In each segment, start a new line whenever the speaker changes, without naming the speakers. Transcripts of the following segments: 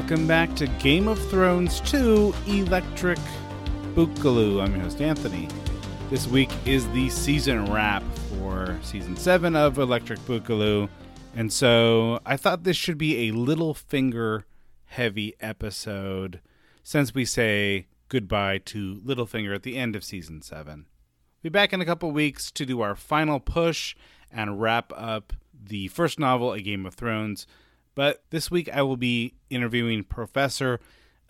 Welcome back to Game of Thrones 2 Electric Boogaloo. I'm your host, Anthony. This week is the season wrap for season 7 of Electric Boogaloo. And so I thought this should be a Littlefinger heavy episode since we say goodbye to Littlefinger at the end of season 7. We'll be back in a couple weeks to do our final push and wrap up the first novel, A Game of Thrones. But this week I will be interviewing Professor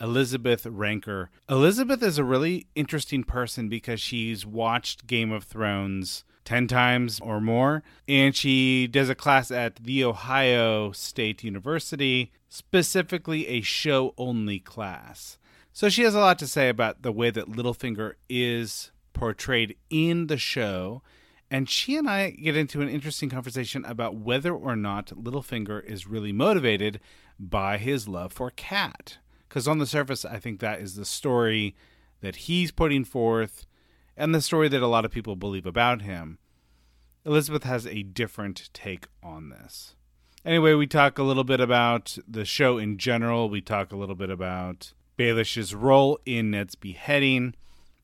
Elizabeth Renker. Elizabeth is a really interesting person because she's watched Game of Thrones 10 times or more, and she does a class at The Ohio State University, specifically a show only class. So she has a lot to say about the way that Littlefinger is portrayed in the show and she and I get into an interesting conversation about whether or not Littlefinger is really motivated by his love for Cat. Because on the surface, I think that is the story that he's putting forth and the story that a lot of people believe about him. Elizabeth has a different take on this. Anyway, we talk a little bit about the show in general. We talk a little bit about Baelish's role in Ned's beheading.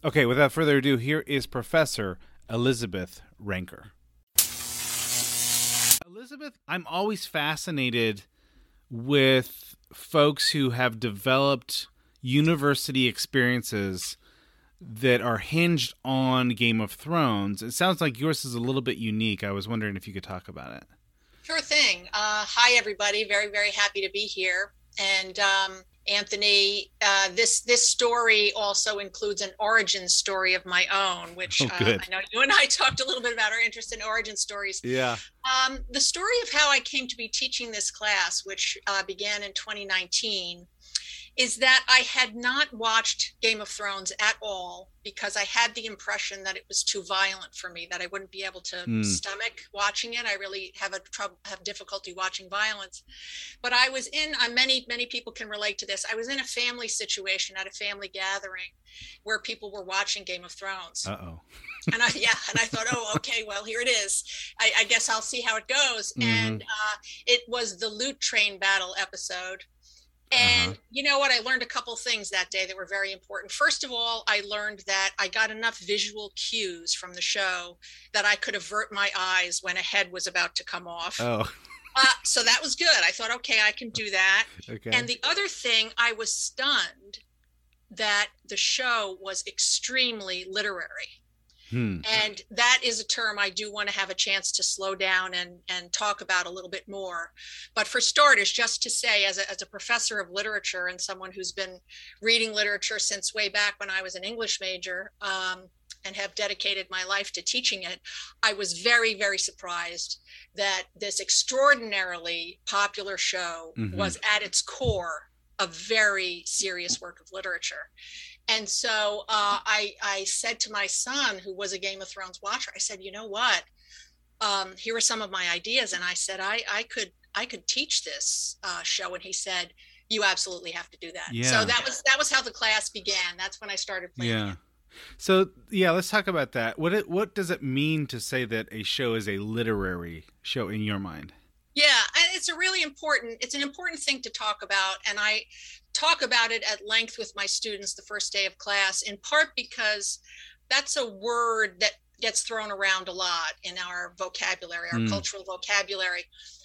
Okay, without further ado, here is Professor Elizabeth Renker. Elizabeth, I'm always fascinated with folks who have developed university experiences that are hinged on Game of Thrones. It sounds like yours is a little bit unique. I was wondering if you could talk about it.
Sure thing. Uh, hi, everybody. Very, very happy to be here. And um, Anthony, uh, this this story also includes an origin story of my own, which
oh,
uh, I know you and I talked a little bit about our interest in origin stories.
Yeah.
Um, the story of how I came to be teaching this class, which uh, began in 2019, is that I had not watched Game of Thrones at all because I had the impression that it was too violent for me, that I wouldn't be able to mm. stomach watching it. I really have a trouble, have difficulty watching violence. But I was in, uh, many, many people can relate to this. I was in a family situation at a family gathering where people were watching Game of Thrones.
Uh oh.
and I, yeah, and I thought, oh, okay, well, here it is. I, I guess I'll see how it goes. Mm-hmm. And uh, it was the loot train battle episode and uh-huh. you know what? I learned a couple things that day that were very important. First of all, I learned that I got enough visual cues from the show that I could avert my eyes when a head was about to come off.
Oh.
Uh, so that was good. I thought, okay, I can do that. Okay. And the other thing, I was stunned that the show was extremely literary. Hmm. And that is a term I do want to have a chance to slow down and, and talk about a little bit more. But for starters, just to say, as a, as a professor of literature and someone who's been reading literature since way back when I was an English major um, and have dedicated my life to teaching it, I was very, very surprised that this extraordinarily popular show mm-hmm. was at its core a very serious work of literature and so uh, I, I said to my son, who was a Game of Thrones watcher, I said, you know what? Um, here are some of my ideas. And I said, I, I could, I could teach this uh, show. And he said, you absolutely have to do that. Yeah. So that was, that was how the class began. That's when I started playing.
Yeah.
It.
So yeah, let's talk about that. What it, what does it mean to say that a show is a literary show in your mind?
Yeah, it's a really important. It's an important thing to talk about, and I talk about it at length with my students the first day of class. In part because that's a word that gets thrown around a lot in our vocabulary, our mm. cultural vocabulary.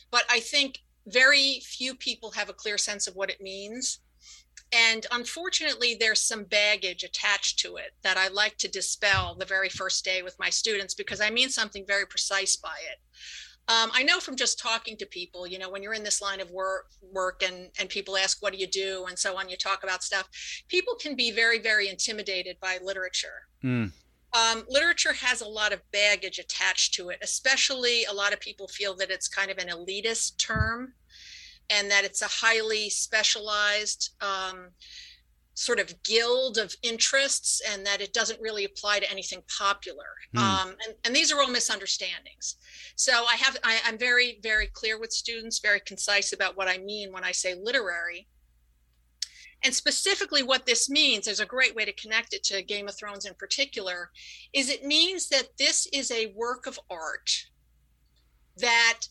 But I think very few people have a clear sense of what it means. and unfortunately, there's some baggage attached to it that I like to dispel the very first day with my students because I mean something very precise by it. Um, I know from just talking to people, you know, when you're in this line of work, work and and people ask, "What do you do?" and so on, you talk about stuff. People can be very, very intimidated by literature. Mm. Um, literature has a lot of baggage attached to it, especially a lot of people feel that it's kind of an elitist term and that it's a highly specialized um, sort of guild of interests and that it doesn't really apply to anything popular. Mm. um, and, and, these are all misunderstandings. So i have I, i'm very very clear with students very concise about what i mean when i say literary. And specifically what this means there's a great way to connect it to game of thrones in particular is it means that this is a work of art that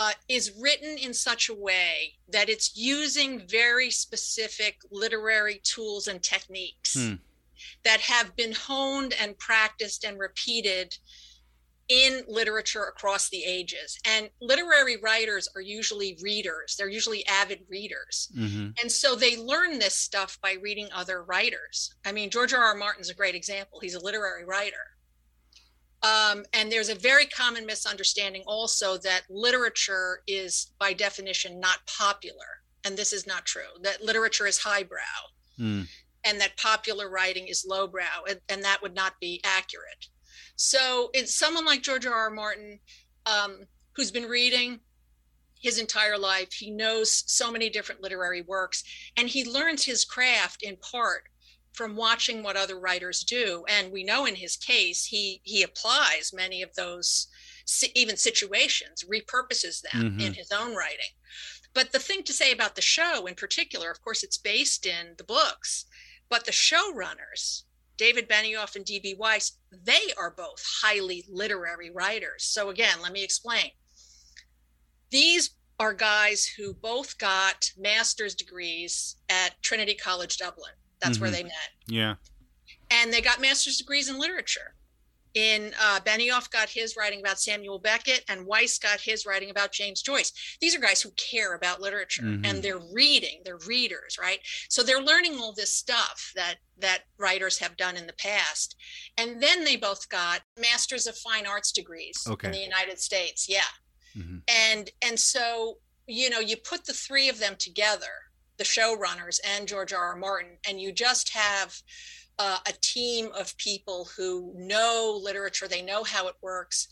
uh, is written in such a way that it's using very specific literary tools and techniques hmm. that have been honed and practiced and repeated in literature across the ages. And literary writers are usually readers, they're usually avid readers. Mm-hmm. And so they learn this stuff by reading other writers. I mean, George R. R. Martin's a great example. He's a literary writer. Um, and there's a very common misunderstanding also that literature is, by definition, not popular. And this is not true, that literature is highbrow mm. and that popular writing is lowbrow. And, and that would not be accurate. So it's someone like George R. R. Martin um, who's been reading his entire life. He knows so many different literary works, and he learns his craft in part from watching what other writers do. And we know in his case he he applies many of those even situations repurposes them mm-hmm. in his own writing. But the thing to say about the show in particular of course it's based in the books but the showrunners david benioff and db weiss they are both highly literary writers. So again let me explain. These are guys who both got master's degrees at trinity college dublin that's mm-hmm. where they met.
Yeah.
And they got master's degrees in literature. In uh, Benioff got his writing about Samuel Beckett, and Weiss got his writing about James Joyce. These are guys who care about literature, mm-hmm. and they're reading. They're readers, right? So they're learning all this stuff that that writers have done in the past. And then they both got masters of fine arts degrees okay. in the United States. Yeah. Mm-hmm. And and so you know you put the three of them together the showrunners and George R. R. Martin, and you just have uh, a team of people who know literature, they know how it works.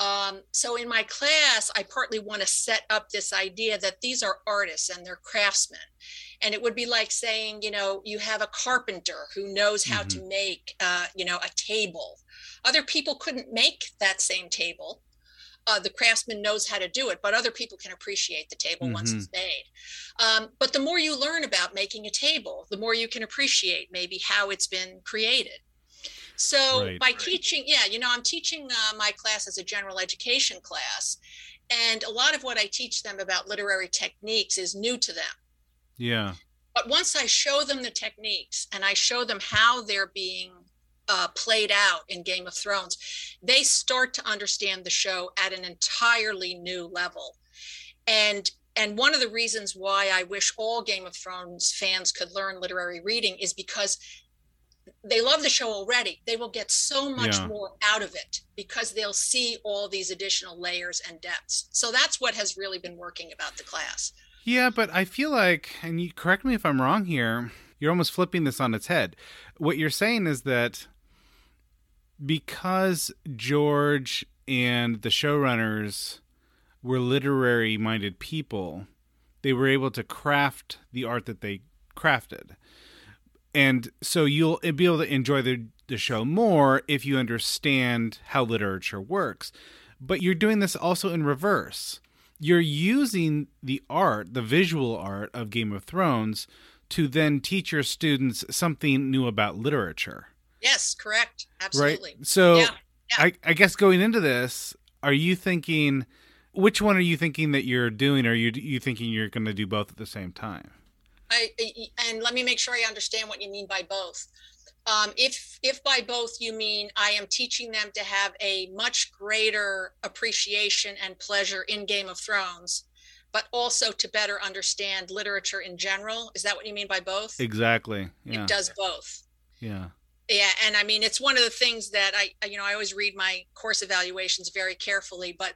Um, so in my class, I partly want to set up this idea that these are artists and they're craftsmen. And it would be like saying, you know, you have a carpenter who knows how mm-hmm. to make, uh, you know, a table. Other people couldn't make that same table uh, the craftsman knows how to do it, but other people can appreciate the table mm-hmm. once it's made. Um, but the more you learn about making a table, the more you can appreciate maybe how it's been created. So right, by right. teaching, yeah, you know, I'm teaching uh, my class as a general education class, and a lot of what I teach them about literary techniques is new to them.
Yeah.
But once I show them the techniques and I show them how they're being uh, played out in Game of Thrones, they start to understand the show at an entirely new level. And and one of the reasons why I wish all Game of Thrones fans could learn literary reading is because they love the show already. They will get so much yeah. more out of it because they'll see all these additional layers and depths. So that's what has really been working about the class.
Yeah, but I feel like, and you correct me if I'm wrong here, you're almost flipping this on its head. What you're saying is that because George and the showrunners were literary minded people, they were able to craft the art that they crafted. And so you'll be able to enjoy the, the show more if you understand how literature works. But you're doing this also in reverse. You're using the art, the visual art of Game of Thrones, to then teach your students something new about literature.
Yes, correct. Absolutely.
Right. So yeah, yeah. I, I guess going into this, are you thinking which one are you thinking that you're doing? Or are you you thinking you're going to do both at the same time?
I and let me make sure I understand what you mean by both. Um, if if by both you mean I am teaching them to have a much greater appreciation and pleasure in Game of Thrones but also to better understand literature in general. Is that what you mean by both?
Exactly. Yeah.
It does both.
Yeah.
Yeah, and I mean it's one of the things that I you know I always read my course evaluations very carefully, but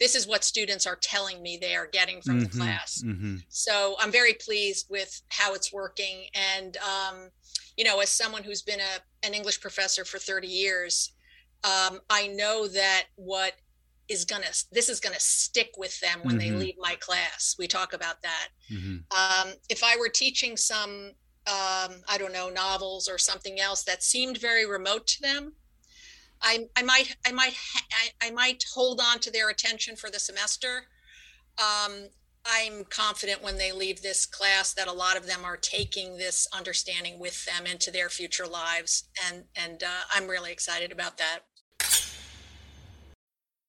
this is what students are telling me they are getting from mm-hmm, the class. Mm-hmm. So I'm very pleased with how it's working. And, um, you know, as someone who's been a, an English professor for 30 years, um, I know that what is going to, this is going to stick with them when mm-hmm. they leave my class. We talk about that. Mm-hmm. Um, if I were teaching some, um, I don't know, novels or something else that seemed very remote to them, I, I might I might I, I might hold on to their attention for the semester. Um, I'm confident when they leave this class that a lot of them are taking this understanding with them into their future lives, and and uh, I'm really excited about that.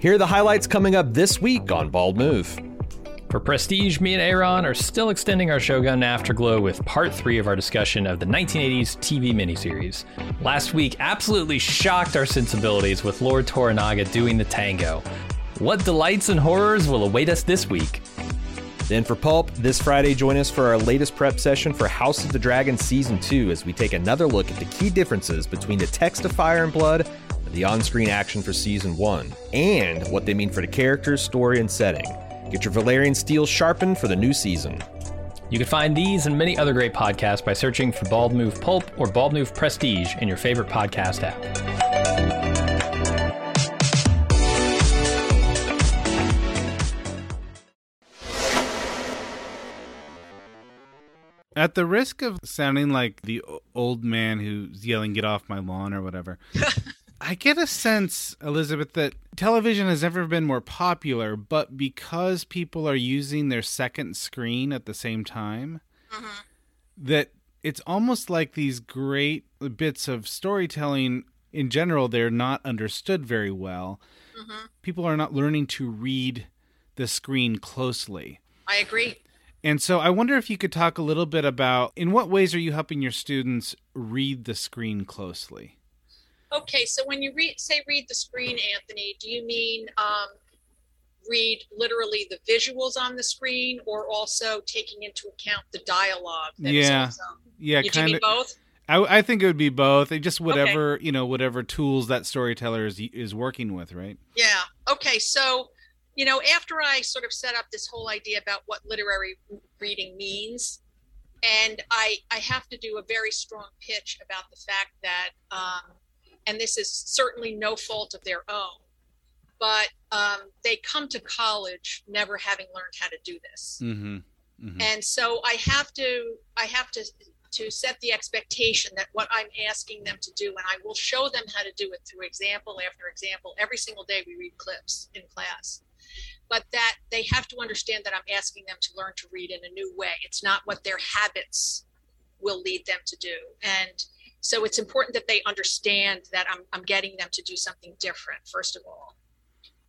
Here are the highlights coming up this week on Bald Move.
For Prestige, me and Aaron are still extending our Shogun Afterglow with part three of our discussion of the 1980s TV miniseries. Last week absolutely shocked our sensibilities with Lord Toranaga doing the tango. What delights and horrors will await us this week?
Then for Pulp, this Friday, join us for our latest prep session for House of the Dragon Season 2 as we take another look at the key differences between the text of Fire and Blood the on screen action for season one, and what they mean for the characters, story, and setting. Get your Valyrian steel sharpened for the new season.
You can find these and many other great podcasts by searching for Bald Move Pulp or Bald Move Prestige in your favorite podcast app.
At the risk of sounding like the old man who's yelling, get off my lawn or whatever, I get a sense, Elizabeth, that television has never been more popular, but because people are using their second screen at the same time, uh-huh. that it's almost like these great bits of storytelling in general, they're not understood very well. Uh-huh. People are not learning to read the screen closely.
I agree.
And so I wonder if you could talk a little bit about in what ways are you helping your students read the screen closely?
Okay, so when you read, say, read the screen, Anthony, do you mean um, read literally the visuals on the screen, or also taking into account the dialogue?
yeah, yeah,
kind of both.
I, I think it would be both. Just whatever okay. you know, whatever tools that storyteller is is working with, right?
Yeah. Okay. So, you know, after I sort of set up this whole idea about what literary reading means, and I I have to do a very strong pitch about the fact that um, and this is certainly no fault of their own but um, they come to college never having learned how to do this. Mm-hmm. Mm-hmm. and so i have to i have to to set the expectation that what i'm asking them to do and i will show them how to do it through example after example. Every single day we read clips in class. But that they have to understand that i'm asking them to learn to read in a new way. It's not what their habits will lead them to do. And so it's important that they understand that I'm, I'm getting them to do something different, first of all.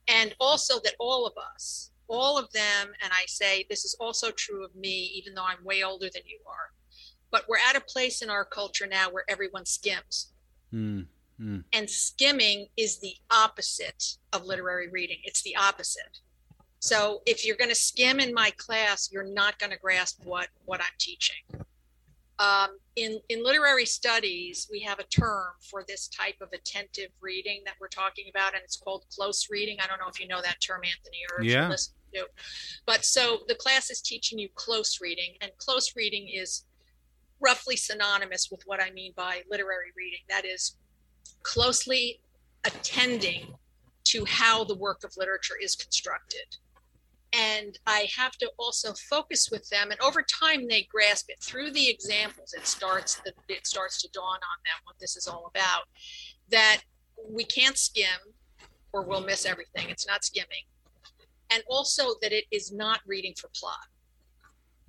And also that all of us, all of them, and I say this is also true of me, even though I'm way older than you are, but we're at a place in our culture now where everyone skims. Mm, mm. And skimming is the opposite of literary reading, it's the opposite. So if you're going to skim in my class, you're not going to grasp what, what I'm teaching. Um, in, in literary studies, we have a term for this type of attentive reading that we're talking about, and it's called close reading. I don't know if you know that term, Anthony, or if yeah. you listen to. But so the class is teaching you close reading, and close reading is roughly synonymous with what I mean by literary reading. That is closely attending to how the work of literature is constructed and I have to also focus with them. And over time, they grasp it through the examples. It starts it starts to dawn on them what this is all about. That we can't skim, or we'll miss everything. It's not skimming. And also that it is not reading for plot.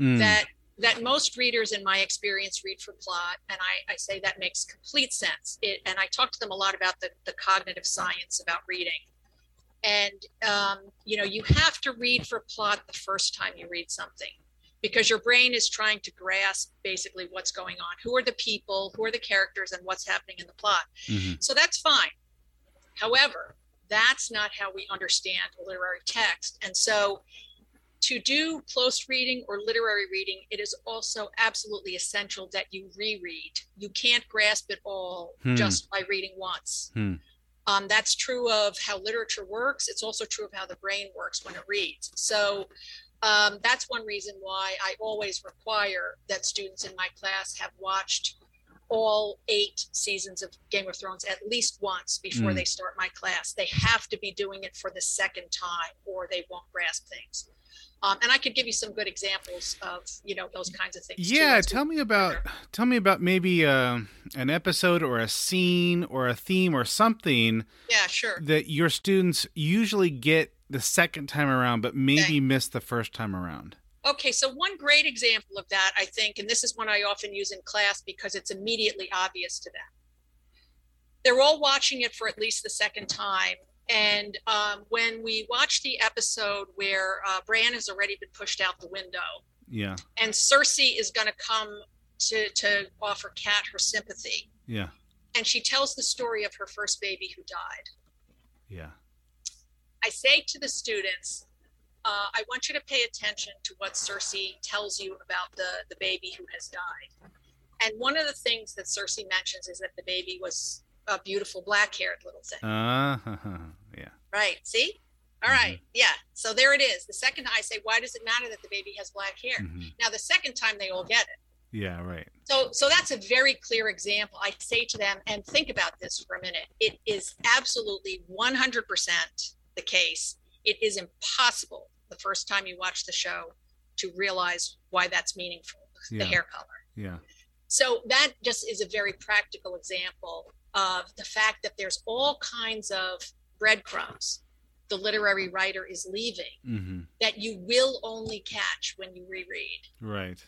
Mm. That that most readers in my experience read for plot and I, I, say that makes complete sense it, and i talk to them a lot about the, the cognitive science about reading and um, you know you have to read for plot the first time you read something because your brain is trying to grasp basically what's going on who are the people who are the characters and what's happening in the plot mm-hmm. so that's fine however that's not how we understand literary text and so to do close reading or literary reading, it is also absolutely essential that you reread. You can't grasp it all hmm. just by reading once. Hmm. Um, that's true of how literature works. It's also true of how the brain works when it reads. So um, that's one reason why I always require that students in my class have watched all eight seasons of Game of Thrones at least once before mm. they start my class. They have to be doing it for the second time or they won't grasp things. Um, and I could give you some good examples of you know those kinds of things.
Yeah, tell me about tell me about maybe uh, an episode or a scene or a theme or something.
Yeah, sure.
That your students usually get the second time around, but maybe okay. miss the first time around.
Okay, so one great example of that, I think, and this is one I often use in class because it's immediately obvious to them. They're all watching it for at least the second time, and um, when we watch the episode where uh, Bran has already been pushed out the window,
yeah,
and Cersei is going to come to to offer Cat her sympathy,
yeah,
and she tells the story of her first baby who died.
Yeah,
I say to the students, uh, I want you to pay attention to what Cersei tells you about the the baby who has died. And one of the things that Cersei mentions is that the baby was a beautiful black haired little thing.
Uh, yeah.
Right. See? All right. mm-hmm. Yeah. So there it is. The second I say, why does it matter that the baby has black hair? Mm-hmm. Now the second time they all get it.
Yeah, right.
So so that's a very clear example. I say to them, and think about this for a minute. It is absolutely 100% the case. It is impossible the first time you watch the show to realize why that's meaningful, yeah. the hair color.
Yeah.
So that just is a very practical example of the fact that there's all kinds of breadcrumbs the literary writer is leaving mm-hmm. that you will only catch when you reread.
Right.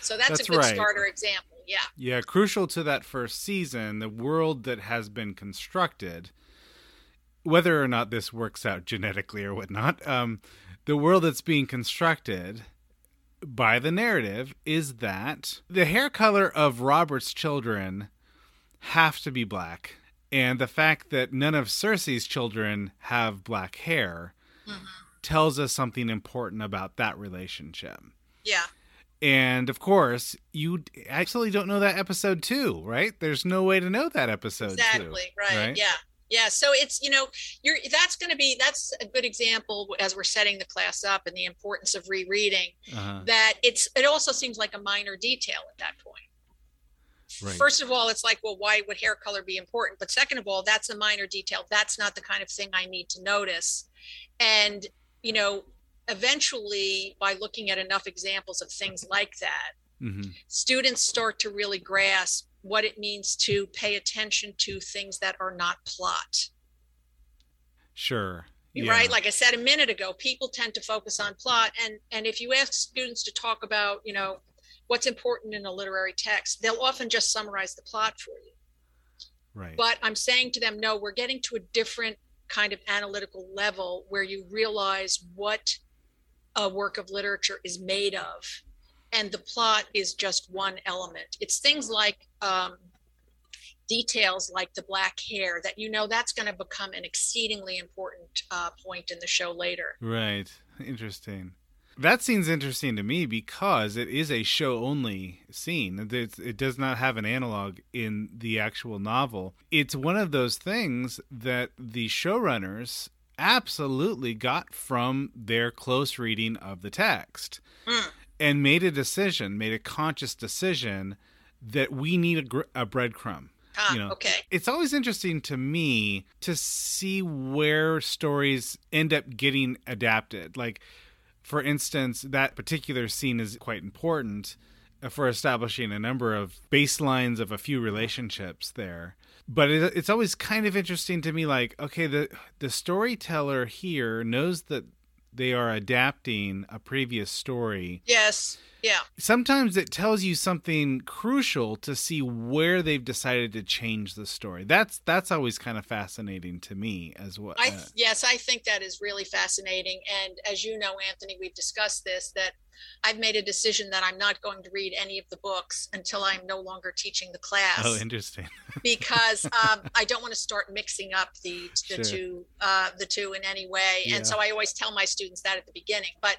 So that's, that's a good right. starter example. Yeah.
Yeah. Crucial to that first season, the world that has been constructed, whether or not this works out genetically or whatnot, um, the world that's being constructed by the narrative is that the hair color of Robert's children have to be black. And the fact that none of Cersei's children have black hair mm-hmm. tells us something important about that relationship.
Yeah.
And of course, you actually don't know that episode two, right? There's no way to know that episode
exactly,
two,
right? right? Yeah. Yeah, so it's you know you're that's going to be that's a good example as we're setting the class up and the importance of rereading. Uh-huh. That it's it also seems like a minor detail at that point. Right. First of all, it's like, well, why would hair color be important? But second of all, that's a minor detail. That's not the kind of thing I need to notice. And, you know, eventually, by looking at enough examples of things like that, mm-hmm. students start to really grasp what it means to pay attention to things that are not plot.
Sure.
Yeah. Right. Like I said a minute ago, people tend to focus on plot. And and if you ask students to talk about, you know, what's important in a literary text, they'll often just summarize the plot for you.
Right.
But I'm saying to them, no, we're getting to a different kind of analytical level where you realize what a work of literature is made of. And the plot is just one element. It's things like um, details like the black hair that you know that's going to become an exceedingly important uh, point in the show later.
Right. Interesting. That scene's interesting to me because it is a show only scene. It's, it does not have an analog in the actual novel. It's one of those things that the showrunners absolutely got from their close reading of the text mm. and made a decision, made a conscious decision that we need a, gr- a breadcrumb.
Ah, you know, okay.
It's always interesting to me to see where stories end up getting adapted. Like for instance, that particular scene is quite important uh, for establishing a number of baselines of a few relationships there. but it, it's always kind of interesting to me like okay the the storyteller here knows that they are adapting a previous story
yes yeah.
Sometimes it tells you something crucial to see where they've decided to change the story. That's that's always kind of fascinating to me as well.
I yes, I think that is really fascinating and as you know Anthony, we've discussed this that I've made a decision that I'm not going to read any of the books until I'm no longer teaching the class.
Oh, interesting.
because um, I don't want to start mixing up the the sure. two uh, the two in any way. Yeah. And so I always tell my students that at the beginning. But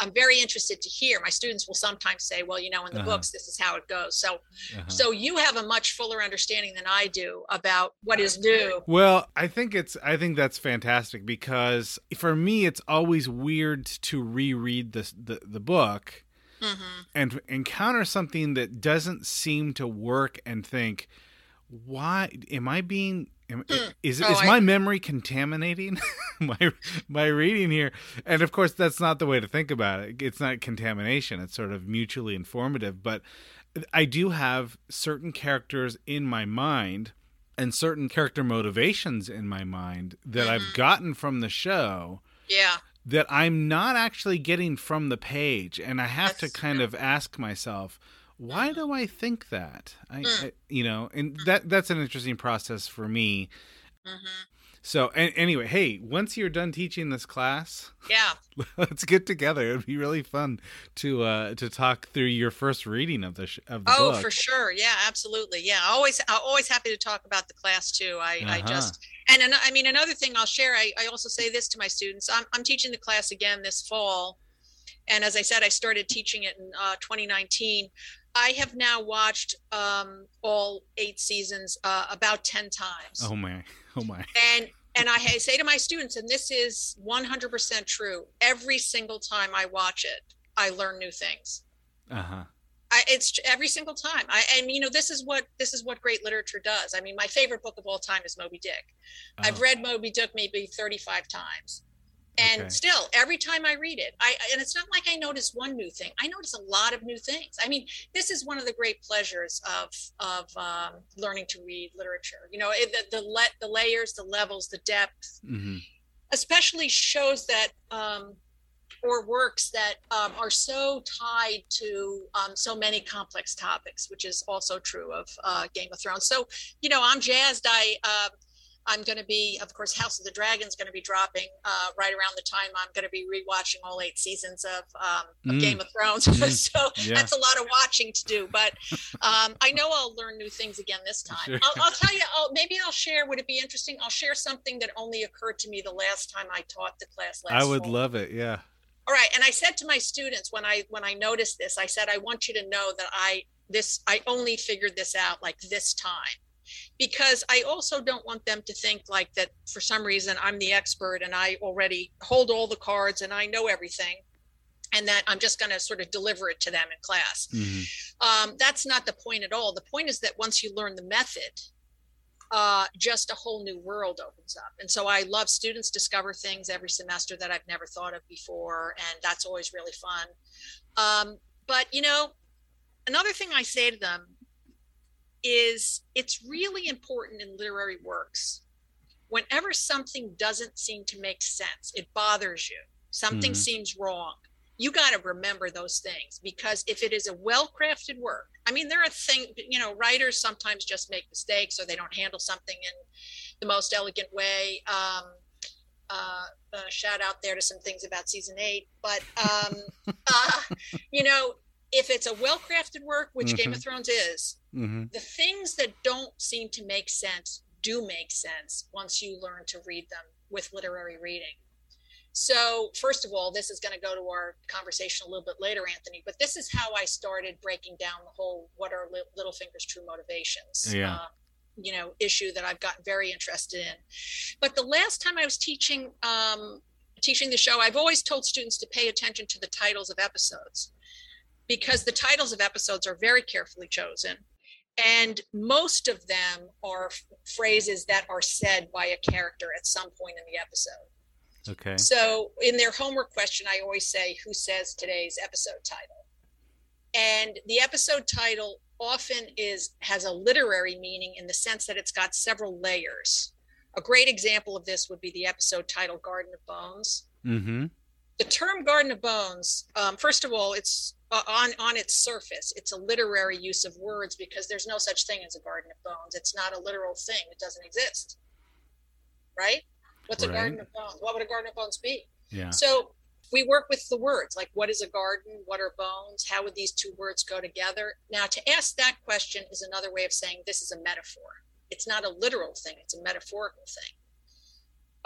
I'm very interested to hear. My students will sometimes say, "Well, you know, in the uh-huh. books, this is how it goes." So, uh-huh. so you have a much fuller understanding than I do about what is new.
Well, I think it's I think that's fantastic because for me, it's always weird to reread the the, the book book mm-hmm. and encounter something that doesn't seem to work and think, why am I being Am, hmm. is oh, is my I... memory contaminating my my reading here? And of course, that's not the way to think about it. It's not contamination. It's sort of mutually informative. But I do have certain characters in my mind and certain character motivations in my mind that mm-hmm. I've gotten from the show.
Yeah
that I'm not actually getting from the page, and I have That's to kind true. of ask myself, why do I think that? I, mm. I, you know, and that that's an interesting process for me. Mm-hmm. So, and, anyway, hey, once you're done teaching this class,
yeah,
let's get together. It'd be really fun to uh to talk through your first reading of the sh- of the
oh,
book.
for sure, yeah, absolutely, yeah. Always, always happy to talk about the class too. I uh-huh. I just and an, I mean another thing I'll share. I I also say this to my students. I'm I'm teaching the class again this fall, and as I said, I started teaching it in uh, 2019. I have now watched um, all eight seasons uh, about 10 times.
Oh my. Oh my.
And and I say to my students, and this is 100% true. Every single time I watch it, I learn new things. Uh huh. I, it's every single time. I and you know this is what this is what great literature does. I mean, my favorite book of all time is Moby Dick. Oh. I've read Moby Dick maybe 35 times and okay. still every time i read it i and it's not like i notice one new thing i notice a lot of new things i mean this is one of the great pleasures of of um, learning to read literature you know it, the the, le- the layers the levels the depth mm-hmm. especially shows that um, or works that um, are so tied to um, so many complex topics, which is also true of uh, Game of Thrones. So, you know, I'm jazzed. I uh, I'm going to be, of course, House of the Dragon is going to be dropping uh, right around the time I'm going to be rewatching all eight seasons of, um, of mm. Game of Thrones. Mm. so yeah. that's a lot of watching to do. But um, I know I'll learn new things again this time. Sure. I'll, I'll, tell you. I'll, maybe I'll share. Would it be interesting? I'll share something that only occurred to me the last time I taught the class. Last
I would
fall.
love it. Yeah.
All right. And I said to my students when I when I noticed this, I said, I want you to know that I this I only figured this out like this time because I also don't want them to think like that for some reason I'm the expert and I already hold all the cards and I know everything and that I'm just going to sort of deliver it to them in class. Mm-hmm. Um, that's not the point at all. The point is that once you learn the method, uh, just a whole new world opens up. And so I love students discover things every semester that I've never thought of before. And that's always really fun. Um, but, you know, another thing I say to them is it's really important in literary works. Whenever something doesn't seem to make sense, it bothers you, something mm-hmm. seems wrong. You got to remember those things because if it is a well crafted work, I mean, there are things, you know, writers sometimes just make mistakes or they don't handle something in the most elegant way. Um, uh, uh, shout out there to some things about season eight, but um, uh, you know, if it's a well crafted work, which mm-hmm. Game of Thrones is, mm-hmm. the things that don't seem to make sense do make sense once you learn to read them with literary reading. So, first of all, this is going to go to our conversation a little bit later, Anthony, but this is how I started breaking down the whole what are Littlefinger's true motivations.
Yeah. Uh,
you know, issue that I've gotten very interested in. But the last time I was teaching um, teaching the show, I've always told students to pay attention to the titles of episodes because the titles of episodes are very carefully chosen. And most of them are phrases that are said by a character at some point in the episode.
Okay.
So in their homework question, I always say, Who says today's episode title? And the episode title often is has a literary meaning in the sense that it's got several layers. A great example of this would be the episode title Garden of Bones. Mm-hmm. The term Garden of Bones, um, first of all, it's Uh, on on its surface, it's a literary use of words because there's no such thing as a Garden of Bones. It's not a literal thing. It doesn't exist. Right? What's right. a Garden of Bones? What would a Garden of Bones be?
Yeah.
So we work with the words like what is a garden what are bones how would these two words go together now to ask that question is another way of saying this is a metaphor it's not a literal thing it's a metaphorical thing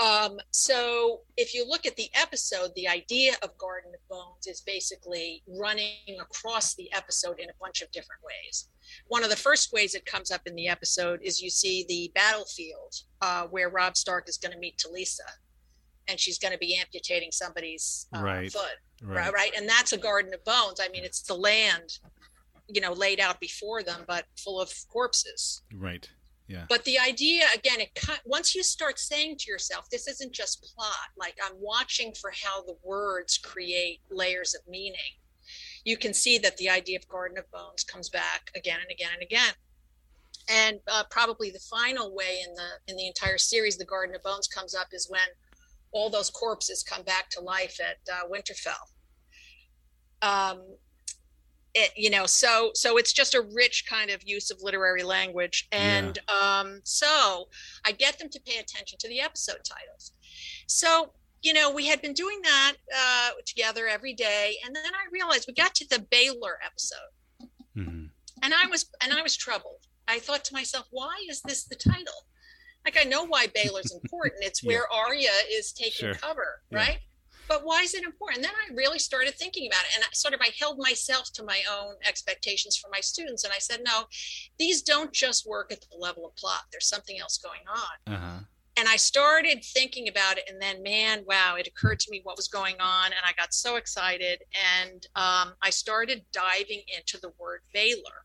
um, so if you look at the episode the idea of garden of bones is basically running across the episode in a bunch of different ways. One of the first ways it comes up in the episode is you see the battlefield uh, where Robb Stark is going to meet talisa and she's going to be amputating somebody's uh, right. foot right. right? And that's a garden of bones. I mean it's the land you know laid out before them but full of corpses.
Right yeah
but the idea again it once you start saying to yourself this isn't just plot like i'm watching for how the words create layers of meaning you can see that the idea of garden of bones comes back again and again and again and uh, probably the final way in the in the entire series the garden of bones comes up is when all those corpses come back to life at uh, Winterfell. Um, it, you know, so so it's just a rich kind of use of literary language, and yeah. um, so I get them to pay attention to the episode titles. So you know, we had been doing that uh, together every day, and then I realized we got to the Baelor episode, mm-hmm. and I was and I was troubled. I thought to myself, why is this the title? like I know why Baelor's important. It's where yeah. Arya is taking sure. cover, right? Yeah. But why is it important? Then I really started thinking about it, and I sort of I held myself to my own expectations for my students, and I said, no, these don't just work at the level of plot. There's something else going on. Uh-huh. And I started thinking about it, and then, man, wow, it occurred to me what was going on, and I got so excited, and um, I started diving into the word Baelor.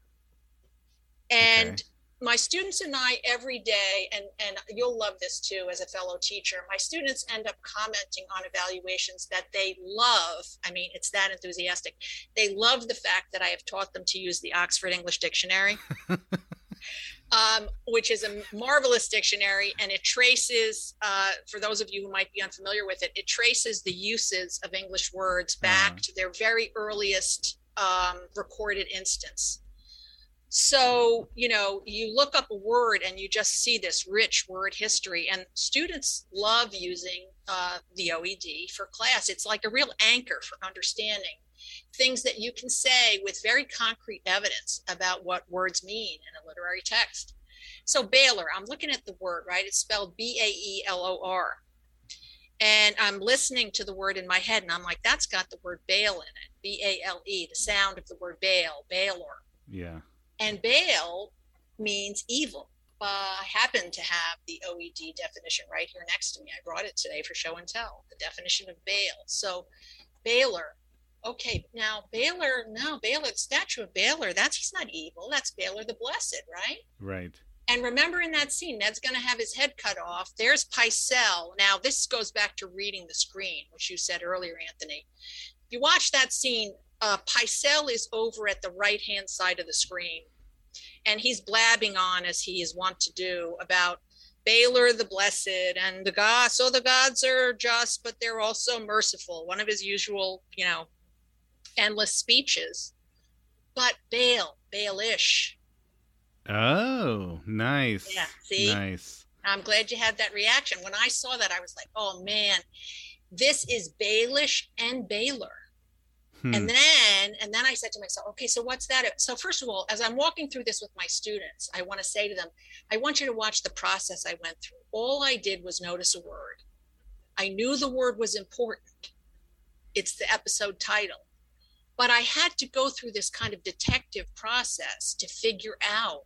And okay my students and I every day, and, and you'll love this too as a fellow teacher, my students end up commenting on evaluations that they love. I mean, it's that enthusiastic. They love the fact that I have taught them to use the Oxford English Dictionary. um, which is a marvelous dictionary, and it traces, uh, for those of you who might be unfamiliar with it, it traces the uses of English words back uh-huh. to their very earliest um, recorded instance. So, you know, you look up a word and you just see this rich word history, and students love using uh, the OED for class. It's like a real anchor for understanding things that you can say with very concrete evidence about what words mean in a literary text. So, Baelor I'm looking at the word, right? It's spelled B A E L O R. And I'm listening to the word in my head, and I'm like, that's got the word bale in it B A L E, the sound of the word bale Baelor.
Yeah.
And Bale means evil. Uh, I happen to have the OED definition right here next to me. I brought it today for show and tell, the definition of bale. So, Baelor. Okay, now Baelor, no, Baelor, the statue of Baelor, that's he's not evil. That's Baelor the Blessed, right?
Right.
And remember in that scene, Ned's going to have his head cut off. There's Pycelle. Now, this goes back to reading the screen, which you said earlier, Anthony. If you watch that scene, uh, Pycelle is over at the right hand side of the screen, and he's blabbing on as he is wont to do about Baelor the Blessed and the God. So the gods are just, but they're also merciful. One of his usual, you know, endless speeches. But Bale, Baelish.
Oh, nice.
Yeah, see?
Nice.
I'm glad you had that reaction. When I saw that, I was like, oh man, this is Baelish and Baelor. Hmm. And then, and then I said to myself, okay, so what's that? So first of all, as I'm walking through this with my students, I want to say to them, I want you to watch the process I went through. All I did was notice a word. I knew the word was important. It's the episode title. But I had to go through this kind of detective process to figure out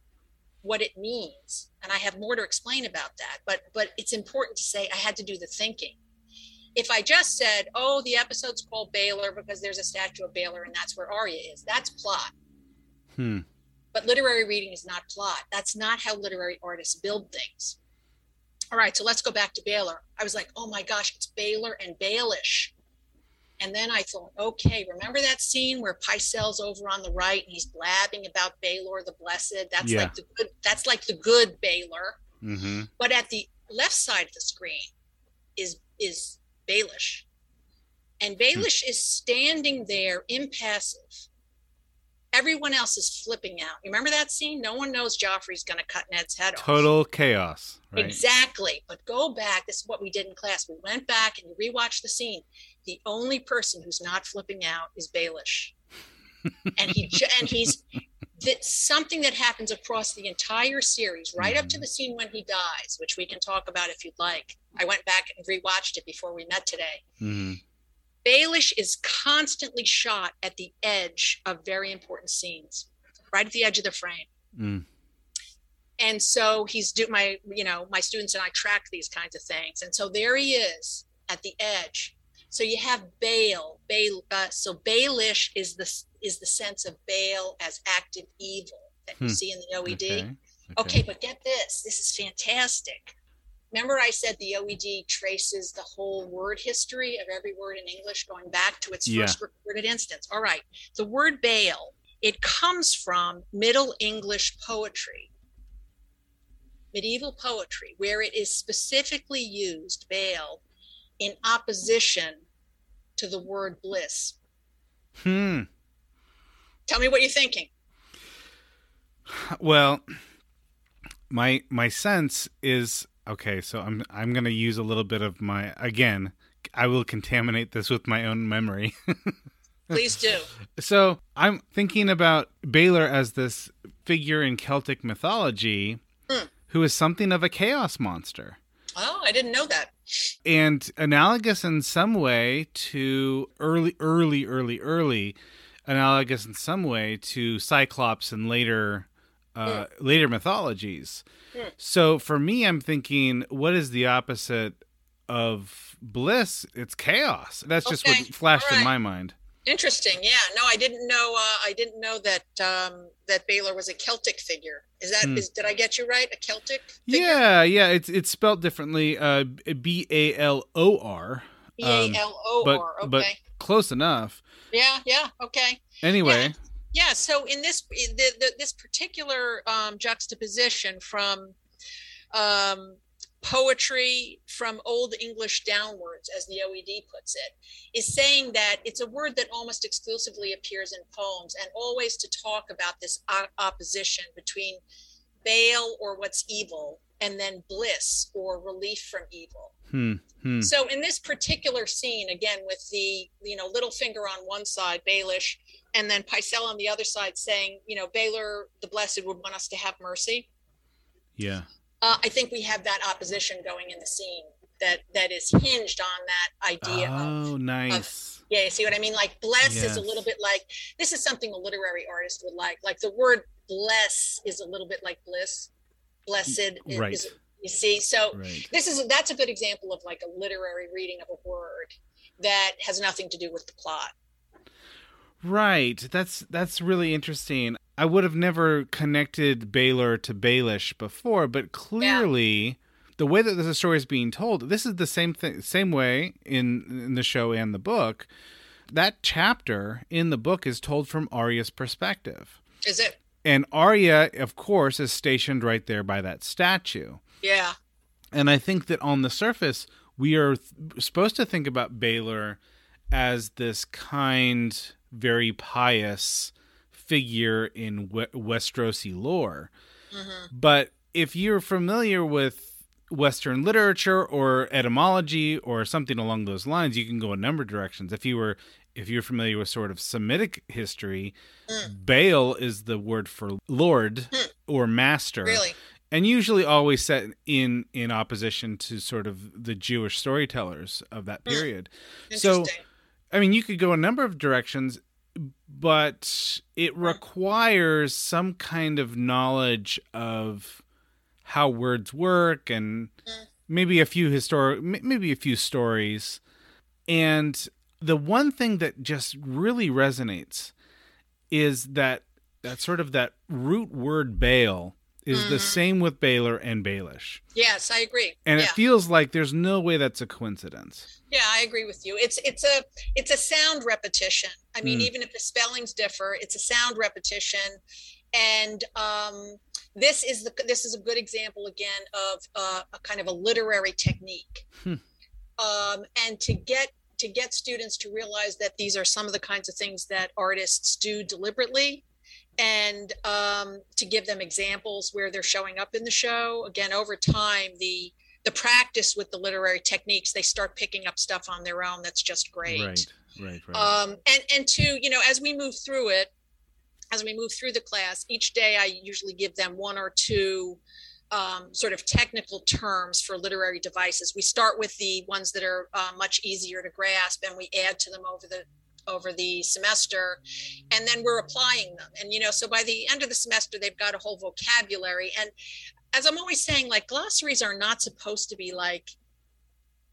what it means. And I have more to explain about that. But but it's important to say I had to do the thinking if I just said, oh, the episode's called Baelor because there's a statue of Baelor and that's where Arya is, that's plot. Hmm. But literary reading is not plot. That's not how literary artists build things. All right, so let's go back to Baelor. I was like, oh my gosh, it's Baelor and Baelish. And then I thought, okay, remember that scene where Pycelle's over on the right and he's blabbing about Baelor the Blessed? That's yeah. like the good. That's like the good Baelor. Mm-hmm. But at the left side of the screen is is Baelish, and. Baelish hmm. is standing there impassive. Everyone else is flipping out. You remember that scene? No one knows Joffrey's going to cut Ned's head
off. Total chaos.
Right? Exactly. But go back. This is what we did in class. We went back and you rewatched the scene. The only person who's not flipping out is Baelish. and he and he's that something that happens across the entire series, right up to the scene when he dies, which we can talk about if you'd like. I went back and rewatched it before we met today. Mm-hmm. Baelish is constantly shot at the edge of very important scenes, right at the edge of the frame. Mm. And so he's do my, you know, my students and I track these kinds of things. And so there he is at the edge. So you have bale, bale. Uh, so Baelish is the is the sense of bale as active evil that you hmm. see in the OED. Okay. Okay. okay, but get this. This is fantastic. Remember, I said the OED traces the whole word history of every word in English going back to its yeah. first recorded instance. All right. The word bale, it comes from Middle English poetry, medieval poetry, where it is specifically used, bale, in opposition to the word bliss.
Hmm.
Tell me what you're thinking.
Well, my my sense is okay, so I'm I'm going to use a little bit of my again, I will contaminate this with my own memory.
Please do.
So, I'm thinking about Baylor as this figure in Celtic mythology mm. who is something of a chaos monster.
Oh, I didn't know that.
And analogous in some way to early, early, early, early, analogous in some way to Cyclops and later, uh, mm. later mythologies. Mm. So for me, I'm thinking, what is the opposite of bliss? It's chaos. That's just okay. what flashed right. in my mind.
Interesting. Yeah. No, I didn't know. Uh, I didn't know that um, that Baylor was a Celtic figure. Is that? Hmm. Is, did I get you right? A Celtic?
Figure? Yeah. Yeah. It's it's spelled differently. Uh, B A L O R.
B A L O R. Okay. But
close enough.
Yeah. Yeah. Okay.
Anyway.
Yeah. yeah so in this the, the, this particular um, juxtaposition from um, poetry from Old English downwards, as the OED puts it, is saying that it's a word that almost exclusively appears in poems and always to talk about this opposition between bale or what's evil and then bliss or relief from evil.
Hmm, hmm.
So in this particular scene, again with the you know Littlefinger on one side, Baelish, and then Pycelle on the other side saying, you know, Baelor the Blessed would want us to have mercy.
Yeah
uh, I think we have that opposition going in the scene that that is hinged on that idea.
Oh,
of,
nice.
Of, yeah, you see what I mean? Like bless yes. is a little bit like this is something a literary artist would like. Like the word bless is a little bit like bliss. Blessed is,
right.
Is, you see, so right. this is that's a good example of like a literary reading of a word that has nothing to do with the plot.
Right. That's that's really interesting. I would have never connected Baelor to Baelish before, but clearly yeah. the way that the story is being told, this is the same thing same way in in the show and the book. That chapter in the book is told from Arya's perspective.
Is it?
And Arya, of course, is stationed right there by that statue.
Yeah.
And I think that on the surface, we are th- supposed to think about Baelor as this kind very pious figure in we- Westerosi lore. Mm-hmm. But if you're familiar with Western literature or etymology or something along those lines, you can go a number of directions. If you were if you're familiar with sort of Semitic history, mm. Baal is the word for lord mm. or master.
Really?
And usually always set in in opposition to sort of the Jewish storytellers of that mm. period. Mm. So I mean, you could go a number of directions, but it requires some kind of knowledge of how words work and mm. maybe a few historic, maybe a few stories. And the one thing that just really resonates is that that sort of that root word Baal is mm-hmm. the same with Baelor and Baelish.
Yes, I agree.
And
yeah.
it feels like there's no way that's a coincidence.
Yeah, I agree with you. It's it's a it's a sound repetition. I mean, mm. even if the spellings differ, it's a sound repetition. And um, this is the this is a good example again of uh, a kind of a literary technique. Hmm. Um, and to get to get students to realize that these are some of the kinds of things that artists do deliberately and um, to give them examples where they're showing up in the show again over time the the practice with the literary techniques they start picking up stuff on their own that's just great.
Right right right.
Um, and and to you know as we move through it as we move through the class each day i usually give them one or two um, sort of technical terms for literary devices. We start with the ones that are uh, much easier to grasp and we add to them over the over the semester and then we're applying them. And you know so by the end of the semester they've got a whole vocabulary. And as i'm always saying like glossaries are not supposed to be like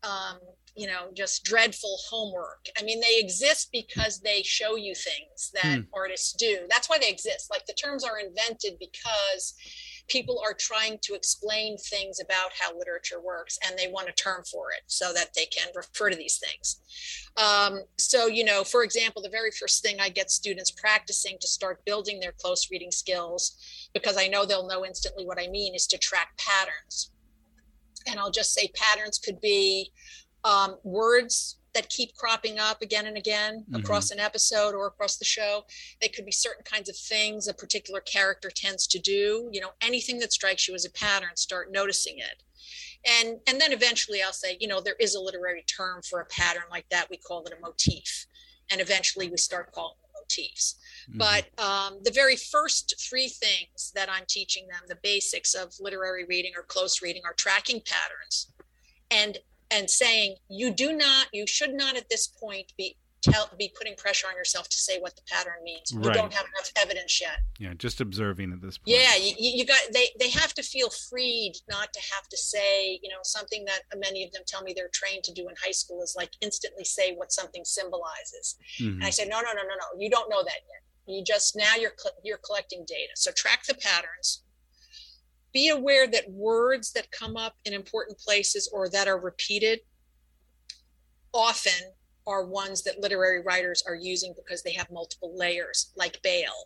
um, you know just dreadful homework. I mean they exist because they show you things that hmm. artists do. That's why they exist. Like the terms are invented because people are trying to explain things about how literature works and they want a term for it so that they can refer to these things. Um, so, you know, for example, the very first thing I get students practicing to start building their close reading skills, because I know they'll know instantly what I mean, is to track patterns. And I'll just say patterns could be um, words that keep cropping up again and again mm-hmm. across an episode or across the show. They could be certain kinds of things a particular character tends to do. You know, anything that strikes you as a pattern, start noticing it. And and then eventually I'll say, you know, there is a literary term for a pattern like that. We call it a motif. And eventually we start calling motifs. Mm-hmm. But um, the very first three things that I'm teaching them, the basics of literary reading or close reading, are tracking patterns and and saying you do not you should not at this point be tell be putting pressure on yourself to say what the pattern means. Right. you don't have enough evidence yet.
Yeah just observing at this point.
Yeah you, you got they they have to feel freed not to have to say you know something that many of them tell me they're trained to do in high school is like instantly say what something symbolizes. Mm-hmm. and i said no no no no no you don't know that yet. You just now you're you're collecting data. So track the patterns be aware that words that come up in important places or that are repeated often are ones that literary writers are using because they have multiple layers, like bale,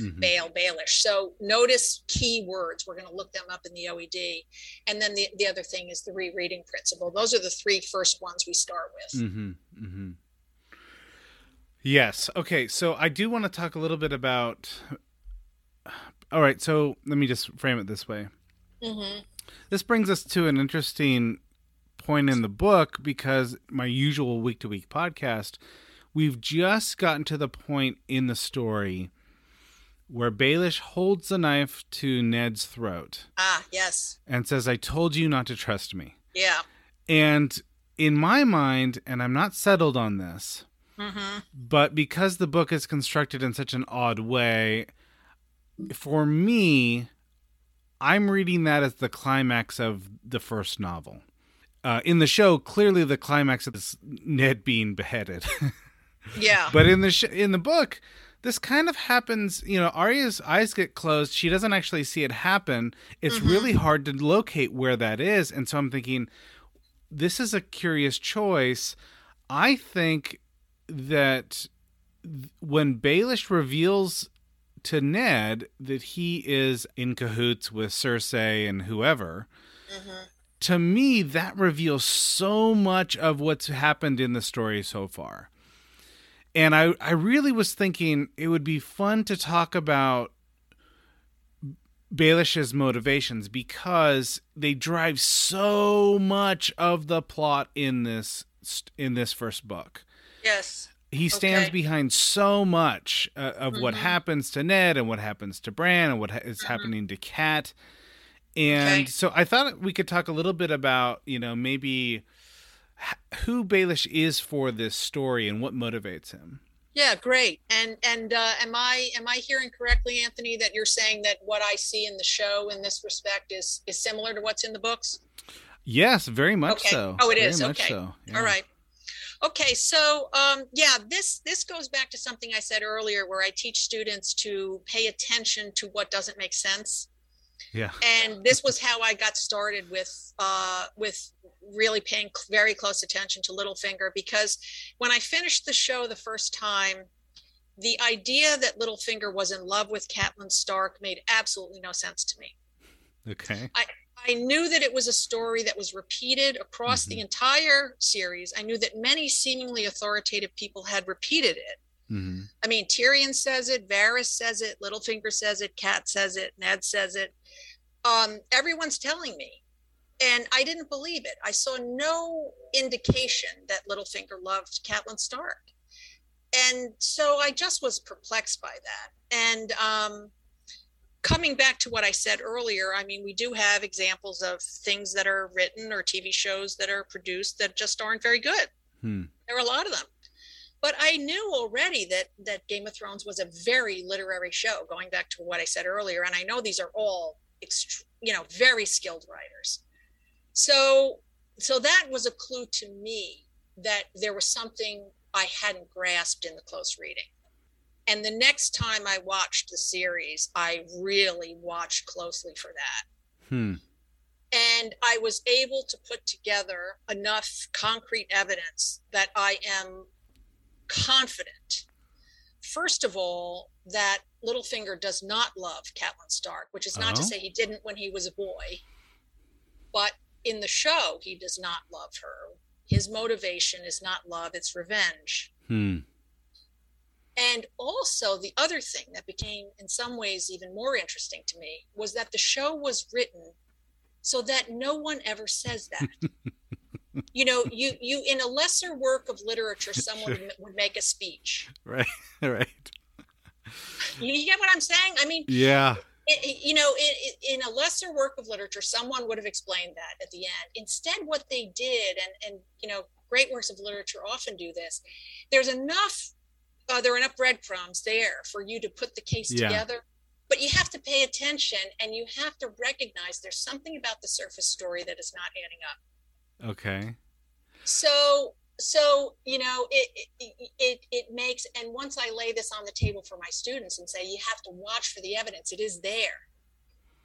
mm-hmm. Bael, Baelish. So notice key words. We're going to look them up in the OED. And then the, the other thing is the rereading principle. Those are the three first ones we start with.
Mm-hmm. Mm-hmm. Yes. Okay. So I do want to talk a little bit about all right, so let me just frame it this way. Mm-hmm. This brings us to an interesting point in the book because my usual week to week podcast, we've just gotten to the point in the story where Baelish holds the knife to Ned's throat.
Ah, yes.
And says, I told you not to trust me.
Yeah.
And in my mind, and I'm not settled on this, mm-hmm. but because the book is constructed in such an odd way, for me, I'm reading that as the climax of the first novel. Uh, in the show, clearly the climax is Ned being beheaded.
yeah.
But in the sh- in the book, this kind of happens. You know, Arya's eyes get closed. She doesn't actually see it happen. It's mm-hmm. really hard to locate where that is. And so I'm thinking, this is a curious choice. I think that when Baelish reveals to Ned that he is in cahoots with Cersei and whoever. Mm-hmm. To me, that reveals so much of what's happened in the story so far. And I, I really was thinking it would be fun to talk about Baelish's motivations because they drive so much of the plot in this in this first book.
Yes
he stands okay. behind so much uh, of mm-hmm. what happens to Ned and what happens to Bran and what ha- is mm-hmm. happening to Cat. And okay. so I thought we could talk a little bit about, you know, maybe who Baelish is for this story and what motivates him.
Yeah, great. And and uh, am I am I hearing correctly, Anthony, that you're saying that what I see in the show in this respect is is similar to what's in the books?
Yes, very much
okay.
so.
Oh, it very is. Okay. So. Yeah. All right. Okay, so um, yeah, this this goes back to something I said earlier, where I teach students to pay attention to what doesn't make sense.
Yeah.
And this was how I got started with uh, with really paying very close attention to Littlefinger because when I finished the show the first time, the idea that Littlefinger was in love with Catelyn Stark made absolutely no sense to me.
Okay.
I, I knew that it was a story that was repeated across mm-hmm. the entire series. I knew that many seemingly authoritative people had repeated it. Mm-hmm. I mean, Tyrion says it, Varys says it, Littlefinger says it, Cat says it, Ned says it. Um, everyone's telling me. And I didn't believe it. I saw no indication that Littlefinger loved Catelyn Stark. And so I just was perplexed by that. And um, coming back to what I said earlier, I mean, we do have examples of things that are written or TV shows that are produced that just aren't very good. Hmm. There are a lot of them. But I knew already that that Game of Thrones was a very literary show, going back to what I said earlier. And I know these are all, ext- you know, very skilled writers. So, so that was a clue to me that there was something I hadn't grasped in the close reading. And the next time I watched the series, I really watched closely for that. Hmm. And I was able to put together enough concrete evidence that I am confident, first of all, that Littlefinger does not love Catelyn Stark, which is not uh-huh. to say he didn't when he was a boy, but in the show, he does not love her. His motivation is not love, it's revenge. Hmm. And also, the other thing that became, in some ways, even more interesting to me was that the show was written so that no one ever says that. you know you you in a lesser work of literature someone sure. would make a speech.
Right right.
You get what i'm saying? I mean
yeah.
it, you know it, in a lesser work of literature someone would have explained that at the end. Instead what they did and and you know great works of literature often do this there's enough uh, there are enough breadcrumbs there for you to put the case yeah. together but you have to pay attention and you have to recognize there's something about the surface story that is not adding up
Okay.
So so you know it, it it it makes and once I lay this on the table for my students and say you have to watch for the evidence, it is there.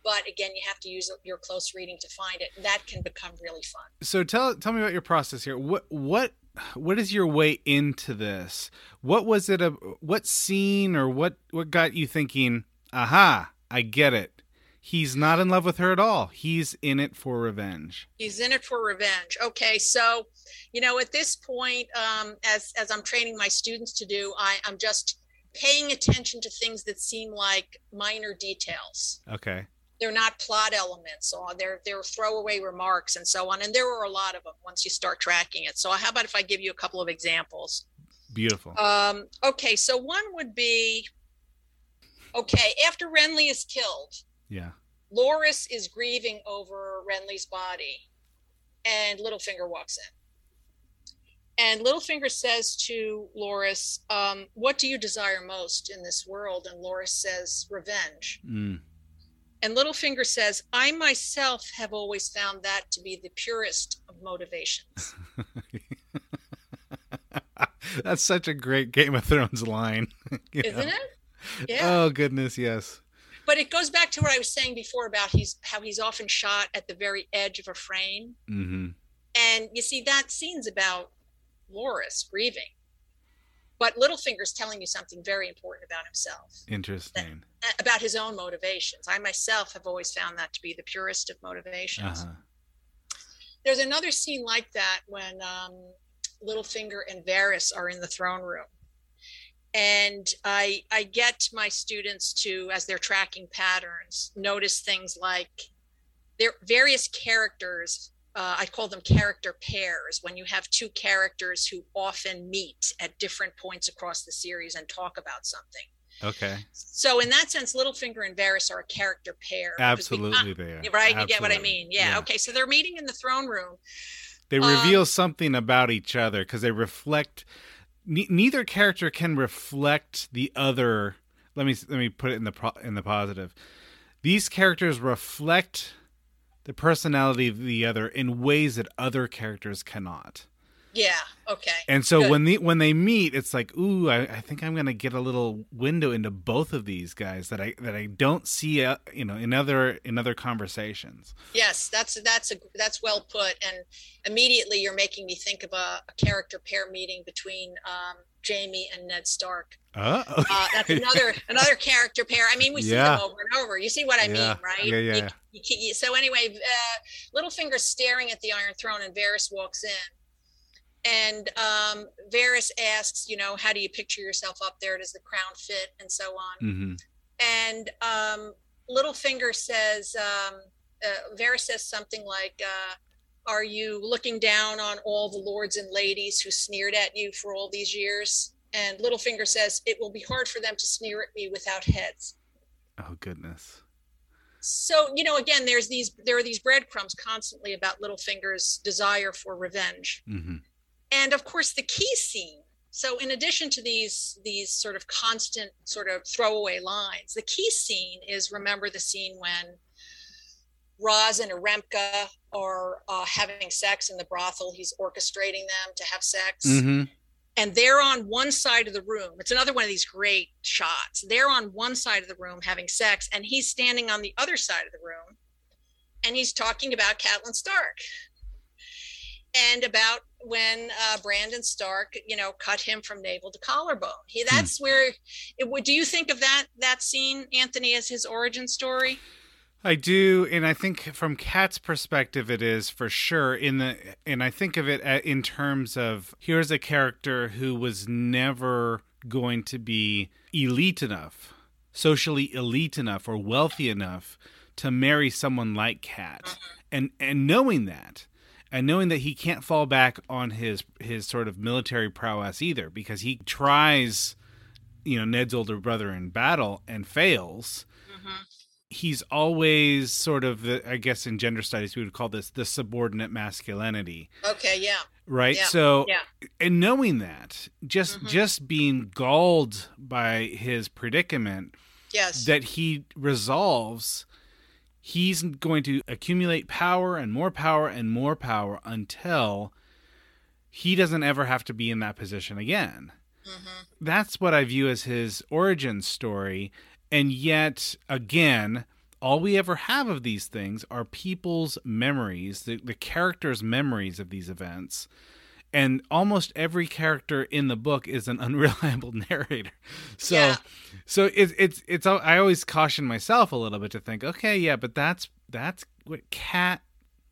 But again, you have to use your close reading to find it. That can become really fun.
So tell tell me about your process here. What what what is your way into this? What was it a what scene or what what got you thinking, "Aha, I get it he's not in love with her at all. He's in it for revenge.
He's in it for revenge. Okay, so you know, at this point, um, as as I'm training my students to do, I, I'm just paying attention to things that seem like minor details.
Okay.
They're not plot elements, or they're they're throwaway remarks and so on. And there are a lot of them once you start tracking it. So how about if I give you a couple of examples?
Beautiful.
Um, okay, so one would be okay after Renly is killed
yeah.
Loras is grieving over Renly's body, and Littlefinger walks in. And Littlefinger says to Loras, um, What do you desire most in this world? And Loras says, Revenge. Mm. And Littlefinger says, I myself have always found that to be the purest of motivations.
That's such a great Game of Thrones line.
Isn't know? it?
Yeah. Oh, goodness, yes
but it goes back to what I was saying before about he's how he's often shot at the very edge of a frame. Mm-hmm. And you see, that scene's about Loras grieving, but Littlefinger's telling you something very important about himself.
Interesting.
That, about his own motivations. I myself have always found that to be the purest of motivations. Uh-huh. There's another scene like that when um, Littlefinger and Varys are in the throne room and i i get my students to as they're tracking patterns notice things like there various characters uh, i call them character pairs when you have two characters who often meet at different points across the series and talk about something
okay
so in that sense littlefinger and Varys are a character pair
absolutely they are
right
absolutely.
you get what i mean yeah. yeah okay so they're meeting in the throne room
they reveal um, something about each other because they reflect neither character can reflect the other. Let me let me put it in the pro- in the positive. These characters reflect the personality of the other in ways that other characters cannot.
Yeah. Okay.
And so Good. when the when they meet, it's like, ooh, I, I, think I'm gonna get a little window into both of these guys that I that I don't see, uh, you know, in other in other conversations.
Yes, that's that's a that's well put. And immediately you're making me think of a, a character pair meeting between um, Jaime and Ned Stark.
Oh, okay.
uh, that's another another character pair. I mean, we see yeah. them over and over. You see what I yeah. mean, right?
Yeah, yeah.
You, you, you, so anyway, uh, Littlefinger staring at the Iron Throne, and Varys walks in and um, Varys asks, you know, how do you picture yourself up there? Does the crown fit, and so on.
Mm-hmm.
And um, Littlefinger says, um, uh, Varys says something like, uh, "Are you looking down on all the lords and ladies who sneered at you for all these years?" And Littlefinger says, "It will be hard for them to sneer at me without heads."
Oh goodness.
So you know, again, there's these there are these breadcrumbs constantly about Littlefinger's desire for revenge.
Mm-hmm
and of course the key scene so in addition to these these sort of constant sort of throwaway lines the key scene is remember the scene when Ros and Armeca are uh, having sex in the brothel. He's orchestrating them to have sex.
Mm-hmm.
And they're on one side of the room. It's another one of these great shots. They're on one side of the room having sex, and he's standing on the other side of the room. And he's talking about Catelyn Stark and about when uh, Brandon Stark, you know, cut him from navel to collarbone. He hmm. that's hmm. where it would. Do you think of that that scene, Anthony, as his origin story?
I do, and I think from Cat's perspective, it is for sure. In the and I think of it in terms of here's a character who was never going to be elite enough, socially elite enough, or wealthy enough to marry someone like Cat, mm-hmm. and and knowing that and knowing that he can't fall back on his his sort of military prowess either because he tries you know Ned's older brother in battle and fails
mm-hmm.
He's always sort of the, I guess in gender studies we would call this the subordinate masculinity
okay yeah
right
yeah.
so
yeah.
and knowing that just mm-hmm. just being galled by his predicament
yes
that he resolves he's going to accumulate power and more power and more power until he doesn't ever have to be in that position again.
Mm-hmm.
That's what I view as his origin story. And yet, again, all we ever have of these things are people's memories, the, the characters' memories of these events and almost every character in the book is an unreliable narrator. So yeah. so it's it's it's I always caution myself a little bit to think, okay, yeah, but that's that's what Cat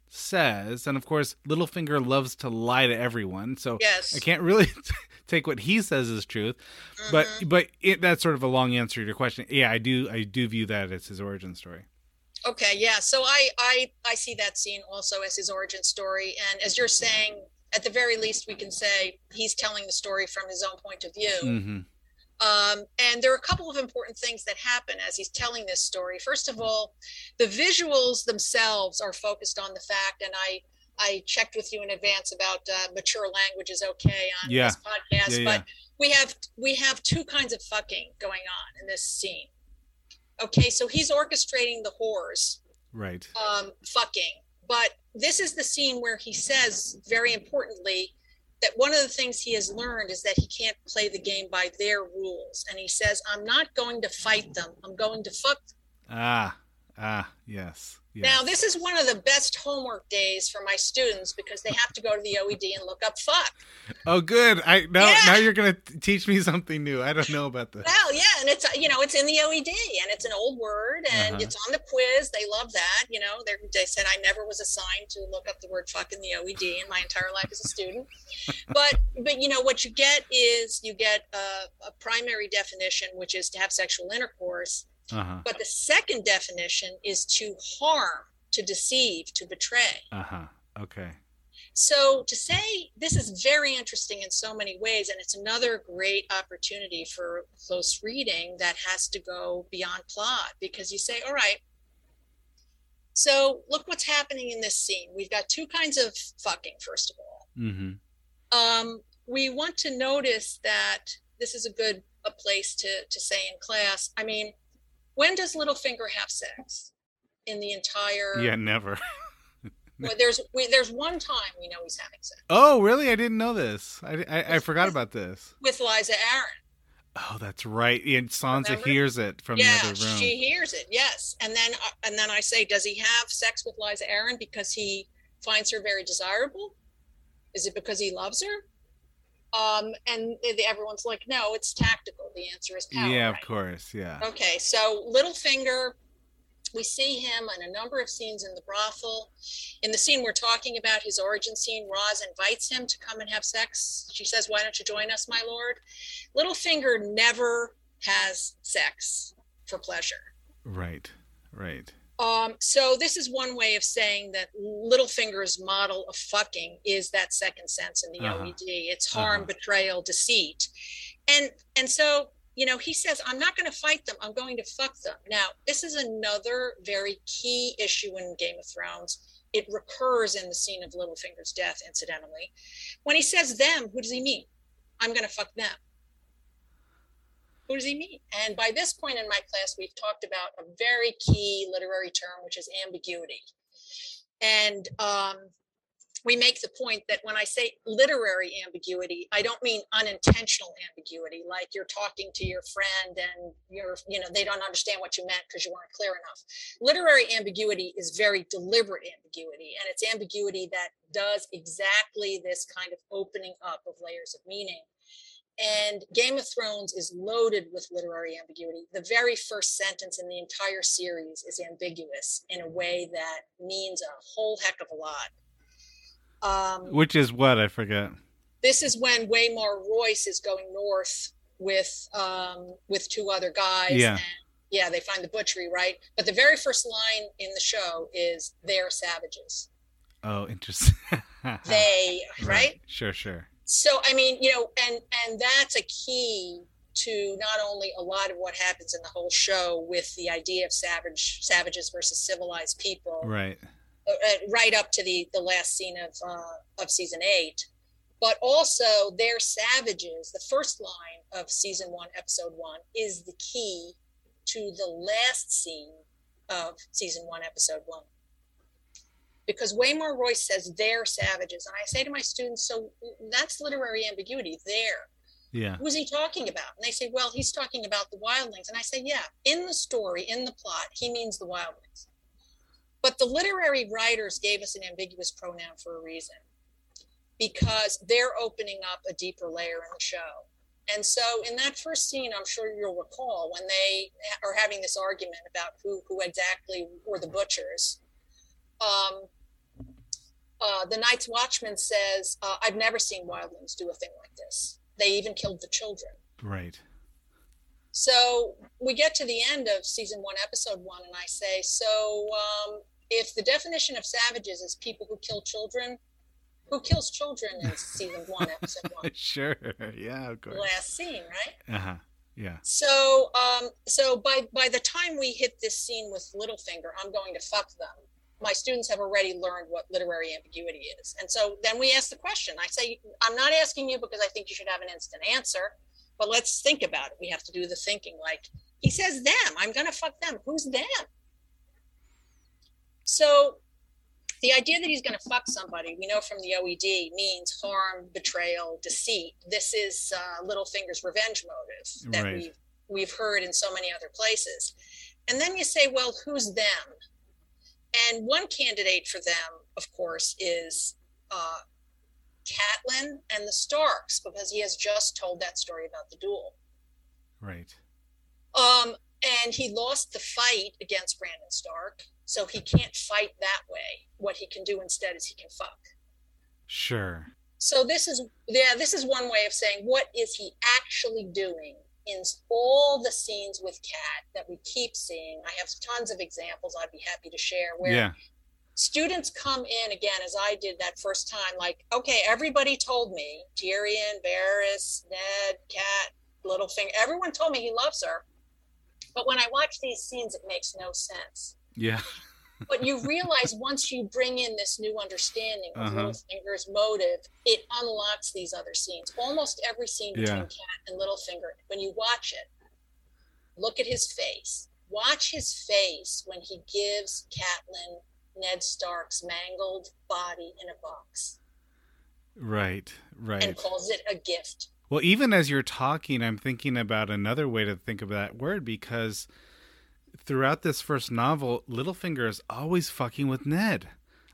says, and of course Littlefinger loves to lie to everyone, so
yes.
I can't really take what he says as truth. Mm-hmm. But but it, that's sort of a long answer to your question. Yeah, I do I do view that as his origin story.
Okay, yeah. So I I I see that scene also as his origin story, and as you're saying, at the very least, we can say he's telling the story from his own point of view.
Mm-hmm.
Um, and there are a couple of important things that happen as he's telling this story. First of all, the visuals themselves are focused on the fact, and I I checked with you in advance about uh, mature language is okay on
yeah.
this podcast,
yeah,
but we have we have two kinds of fucking going on in this scene. Okay, so he's orchestrating the whores,
right?
Um, fucking, but this is the scene where he says, very importantly, that one of the things he has learned is that he can't play the game by their rules. And he says, I'm not going to fight them. I'm going to fuck. them.
Ah, ah, yes.
Now, this is one of the best homework days for my students because they have to go to the OED and look up fuck.
Oh, good. I now yeah. now you're going to teach me something new. I don't know about this.
Well, yeah, and it's you know it's in the OED and it's an old word and uh-huh. it's on the quiz. They love that. You know, they said I never was assigned to look up the word fuck in the OED in my entire life as a student. but but you know what you get is you get a, a primary definition, which is to have sexual intercourse
uh-huh.
But the second definition is to harm, to deceive, to betray.
Uh huh. Okay.
So to say this is very interesting in so many ways, and it's another great opportunity for close reading that has to go beyond plot because you say, all right, so look what's happening in this scene. We've got two kinds of fucking, first of all.
Mm-hmm.
Um, we want to notice that this is a good a place to to say in class. I mean, when does Littlefinger have sex? In the entire
Yeah, never.
well, there's we, there's one time we know he's having sex.
Oh, really? I didn't know this. I, I, I forgot
with,
about this.
With Lysa Arryn.
Oh, that's right. And Sansa Remember? hears it from
yeah,
the other room.
she hears it. Yes, and then uh, and then I say, does he have sex with Lysa Arryn because he finds her very desirable? Is it because he loves her? Um, and everyone's like, no, it's tactical. The answer is power.
Yeah,
right?
of course. Yeah.
Okay, so Littlefinger we see him in a number of scenes in the brothel. In the scene we're talking about, his origin scene, Ros invites him to come and have sex. She says, Why don't you join us, my lord? Littlefinger never has sex for pleasure.
Right, right.
Um, so this is one way of saying that Littlefinger's model of fucking is that second sense in the uh-huh. OED. It's harm, uh-huh. betrayal, deceit. And and so you know, he says, I'm not going to fight them. I'm going to fuck them. Now, this is another very key issue in Game of Thrones. It recurs in the scene of Littlefinger's death, incidentally. When he says them, who does he mean? I'm going to fuck them. Does he mean? And by this point in my class, we've talked about a very key literary term, which is ambiguity. And um, we make the point that when I say literary ambiguity, I don't mean unintentional ambiguity, like you're talking to your friend and you're, you know, they don't understand what you meant because you weren't clear enough. Literary ambiguity is very deliberate ambiguity, and it's ambiguity that does exactly this kind of opening up of layers of meaning. And Game of Thrones is loaded with literary ambiguity. The very first sentence in the entire series is ambiguous in a way that means a whole heck of a lot.
Um, Which is what I forget.
This is when Waymar Royce is going north with um, with two other guys.
Yeah. And,
yeah, they find the butchery, right? But the very first line in the show is "They're savages."
Oh, interesting.
they, right? right?
Sure, sure.
So, I mean, you know, and and that's a key to not only a lot of what happens in the whole show with the idea of savage savages versus civilized people,
right?
Uh, right up to the the last scene of uh, of season eight. But also, they're savages. The first line of season one, episode one, is the key to the last scene of season one, episode one. Because Waymar Royce says they're savages. And I say to my students, so that's literary ambiguity. There.
Yeah.
Who's he talking about? And they say, well, he's talking about the wildlings. And I say, yeah, in the story, in the plot, he means the wildlings. But the literary writers gave us an ambiguous pronoun for a reason because they're opening up a deeper layer in the show. And so, in that first scene, I'm sure you'll recall when they are having this argument about who, who exactly were the butchers. Um, uh, the Night's Watchman says, uh, I've never seen wildlings do a thing like this. They even killed the children.
Right.
So we get to the end of season one, episode one, and I say, So um, if the definition of savages is people who kill children, who kills children in season one, episode one?
sure, yeah, of course.
Last scene, right?
Uh huh. Yeah.
So, um, so by by the time we hit this scene with Littlefinger, I'm going to fuck them. My students have already learned what literary ambiguity is, and so then we ask the question. I say, I'm not asking you because I think you should have an instant answer, but let's think about it. We have to do the thinking. Like he says, them. I'm going to fuck them. Who's them? So the idea that he's going to fuck somebody, we know from the OED, means harm, betrayal, deceit. This is uh, Littlefinger's revenge motive that
right.
we've we've heard in so many other places. And then you say, well, who's them? And one candidate for them, of course, is uh, Catelyn and the Starks, because he has just told that story about the duel.
Right.
Um, and he lost the fight against Brandon Stark so he can't fight that way. What he can do instead is he can fuck.
Sure.
So this is yeah, this is one way of saying what is he actually doing in all the scenes with Cat that we keep seeing. I have tons of examples I'd be happy to share where
yeah.
students come in again as I did that first time, like, okay, everybody told me, Tyrion, Varys, Ned, Cat, Littlefinger, everyone told me he loves her. But when I watch these scenes, it makes no sense.
Yeah.
but you realize once you bring in this new understanding of uh-huh. Littlefinger's motive, it unlocks these other scenes. Almost every scene between yeah. Cat and Littlefinger, when you watch it, look at his face. Watch his face when he gives Catelyn Ned Stark's mangled body in a box.
Right, right.
And calls it a gift.
Well, even as you're talking, I'm thinking about another way to think of that word because throughout this first novel, Littlefinger is always fucking with Ned.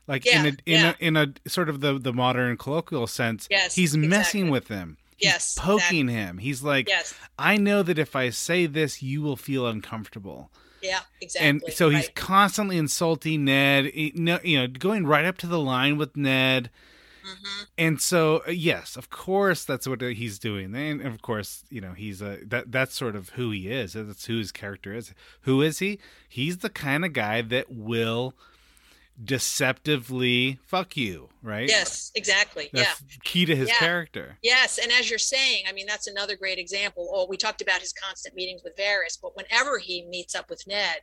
Like yeah, in a in yeah. a in a sort of the the modern colloquial sense,
yes,
he's
exactly.
messing with him.
He's yes,
poking exactly. him. He's like,
yes.
I know that if I say this, you will feel uncomfortable.
Yeah, exactly.
And so
right.
he's constantly insulting Ned. You know, going right up to the line with Ned. Mm-hmm. And so, uh, yes, of course, that's what he's doing. And of course, you know, he's a that that's sort of who he is. That's who his character is. Who is he? He's the kind of guy that will deceptively fuck you, right?
Yes, exactly.
That's
yeah.
key to his
yeah.
character.
Yes, and as you're saying, I mean that's another great example. Oh, we talked about his constant meetings with Varys, but whenever he meets up with Ned,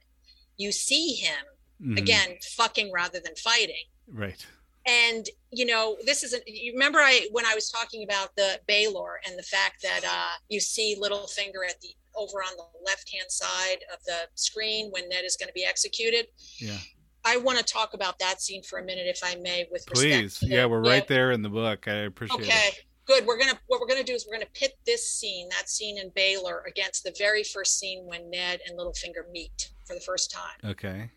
you see him mm-hmm. again fucking rather than fighting.
Right.
And you know, this isn't. You remember I when I was talking about the Baelor and the fact that uh, you see Littlefinger at the over on the left hand side of the screen when Ned is going to be executed.
Yeah
I want to talk about that scene for a minute, if I may, with
please. yeah, we're right there in the book. I appreciate
okay.
it.
Good. We're gonna what we're gonna do is we're gonna pit this scene, that scene in Baelor against the very first scene when Ned and Littlefinger meet for the first time.
Okay.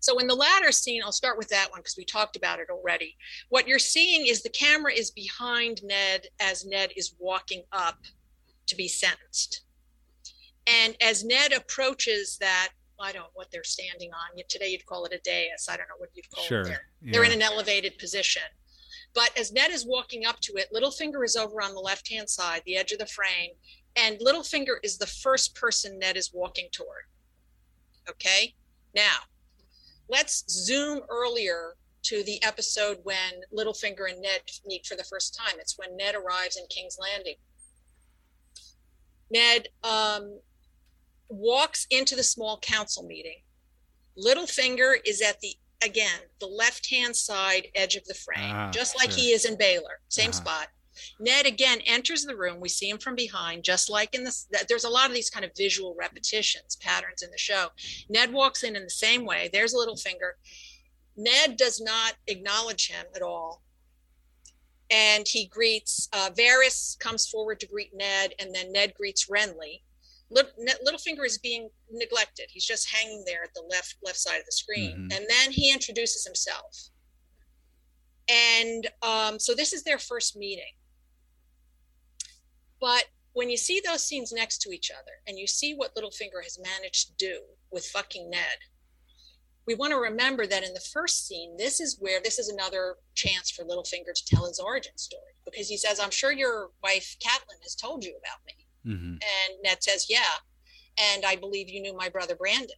So in the latter scene, I'll start with that one because we talked about it already. What you're seeing is the camera is behind Ned as Ned is walking up to be sentenced. And as Ned approaches that I don't know what they're standing on. Today you'd call it a dais. I don't know what you'd call
sure.
it there.
Yeah.
They're in an elevated position. But as Ned is walking up to it, Littlefinger is over on the left hand side, the edge of the frame, and Littlefinger is the first person Ned is walking toward. Okay? Now, let's zoom earlier to the episode when Littlefinger and Ned meet for the first time. It's when Ned arrives in King's Landing. Ned um, walks into the small council meeting. Littlefinger is at the again the left hand side edge of the frame, ah, just like sure. he is in Baelor, same uh-huh. spot. Ned again enters the room. We see him from behind, just like in this. There's a lot of these kind of visual repetitions, patterns in the show. Ned walks in in the same way. There's Littlefinger. Ned does not acknowledge him at all. And he greets, uh, Varys comes forward to greet Ned, and then Ned greets Renly. Littlefinger is being neglected. He's just hanging there at the left left side of the screen, mm-hmm. and then he introduces himself. And um, so this is their first meeting. But when you see those scenes next to each other, and you see what Littlefinger has managed to do with fucking Ned, we want to remember that in the first scene, this is where this is another chance for Littlefinger to tell his origin story because he says, "I'm sure your wife Catelyn has told you about me." Mm-hmm. And Ned says, Yeah. And I believe you knew my brother Brandon.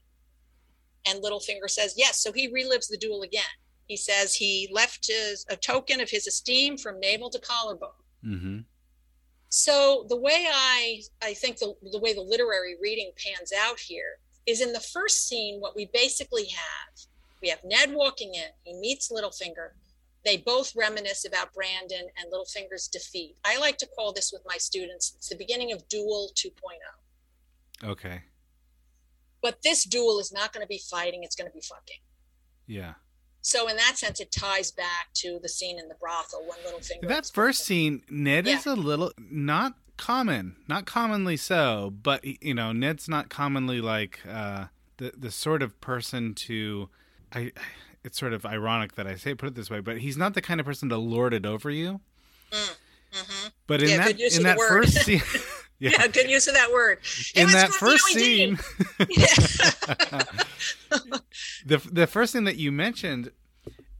And Littlefinger says, Yes. So he relives the duel again. He says he left his, a token of his esteem from navel to collarbone. Mm-hmm. So the way I, I think the, the way the literary reading pans out here is in the first scene, what we basically have, we have Ned walking in, he meets Littlefinger, they both reminisce about Brandon and Littlefinger's defeat. I like to call this with my students, it's the beginning of Duel 2.0.
Okay.
But this duel is not going to be fighting, it's going to be fucking.
Yeah.
So in that sense, it ties back to the scene in the brothel when Littlefinger.
That first scene, Ned yeah. is a little not common, not commonly so, but you know, Ned's not commonly like uh, the the sort of person to. I it's sort of ironic that I say put it this way, but he's not the kind of person to lord it over you. Mm, mm-hmm. But in yeah, that in that first scene,
yeah. yeah. good use of that word.
in that first scene, the the first thing that you mentioned,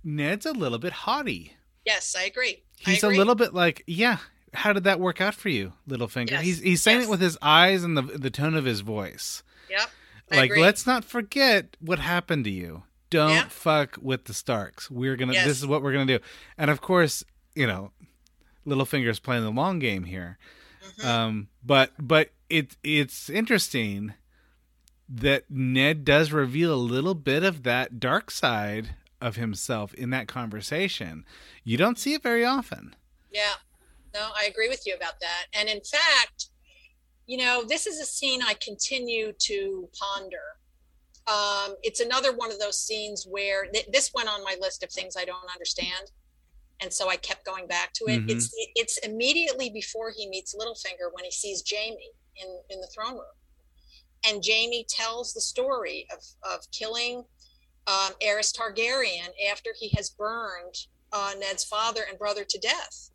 Ned's a little bit haughty.
Yes, I agree.
He's
I agree.
a little bit like, yeah. How did that work out for you, Littlefinger? Yes. He's he's saying yes. it with his eyes and the the tone of his voice.
Yep.
I like, agree. let's not forget what happened to you don't yeah. fuck with the Starks. We're gonna. Yes. This is what we're gonna do. And of course, you know, Littlefinger's playing the long game here. Um, but but it it's interesting that Ned does reveal a little bit of that dark side of himself in that conversation. You don't see it very often.
Yeah. No, I agree with you about that. And in fact, you know, this is a scene I continue to ponder Um, it's another one of those scenes where th- this went on my list of things I don't understand, and so I kept going back to it. Mm-hmm. It's it's immediately before he meets Littlefinger when he sees Jaime in in the throne room, and Jaime tells the story of of killing um, Aerys Targaryen after he has burned uh, Ned's father and brother to death.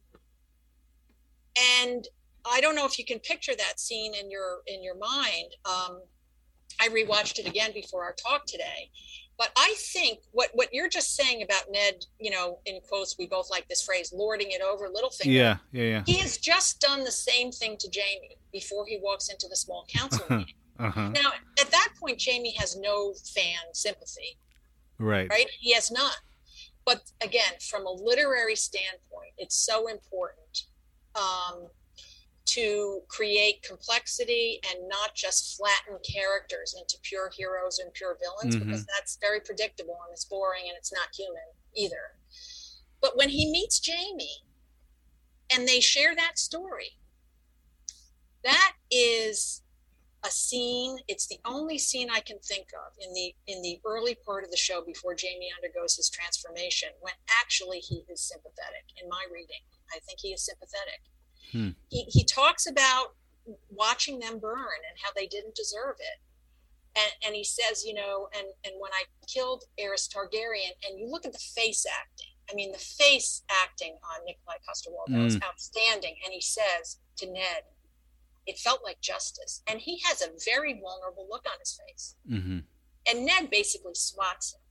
And I don't know if you can picture that scene in your in your mind. Um, I rewatched it again before our talk today, but I think what what you're just saying about Ned, you know, in quotes, we both like this phrase, lording it over Littlefinger.
Yeah, yeah, yeah.
He has just done the same thing to Jaime before he walks into the small council meeting. Uh-huh. Now, at that point, Jaime has no fan sympathy.
Right.
Right. He has none. But again, from a literary standpoint, it's so important um, to create complexity and not just flatten characters into pure heroes and pure villains mm-hmm. because that's very predictable and it's boring and it's not human either. But when he meets Jaime and they share that story, that is a scene it's the only scene i can think of in the in the early part of the show before jaime undergoes his transformation when actually he is sympathetic in my reading i think he is sympathetic hmm. he, he talks about watching them burn and how they didn't deserve it and, and he says you know and and when i killed Aerys Targaryen and you look at the face acting i mean the face acting on Nikolaj Coster-Waldau mm. is outstanding and he says to ned it felt like justice. And he has a very vulnerable look on his face. Mm-hmm. And Ned basically swats him.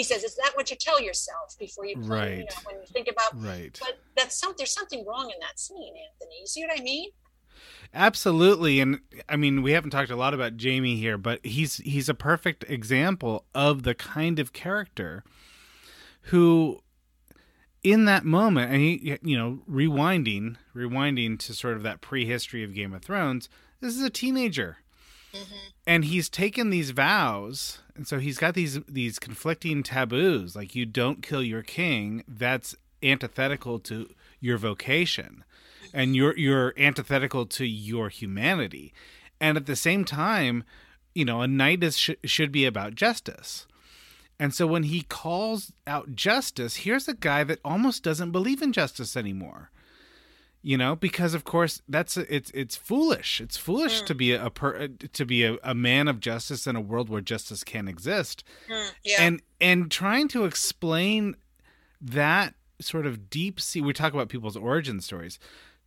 He says, "Is that what you tell yourself before you play? Right. You know, when you think about
right?
But that's some. There's something wrong in that scene, Anthony. You see what I mean?
Absolutely, and I mean we haven't talked a lot about jaime here, but he's he's a perfect example of the kind of character who in that moment, and he, you know, rewinding, rewinding to sort of that prehistory of Game of Thrones, this is a teenager, mm-hmm. and he's taken these vows, and so he's got these these conflicting taboos, like you don't kill your king. That's antithetical to your vocation, and you're you're antithetical to your humanity, and at the same time, you know, a knight is sh- should be about justice and so when he calls out justice, here's a guy that almost doesn't believe in justice anymore. You know, because of course that's it's it's foolish. It's foolish mm. to be a, per, to be a, a, man of justice in a world where justice can't exist. Mm, yeah. And and trying to explain that sort of deep sea we talk about people's origin stories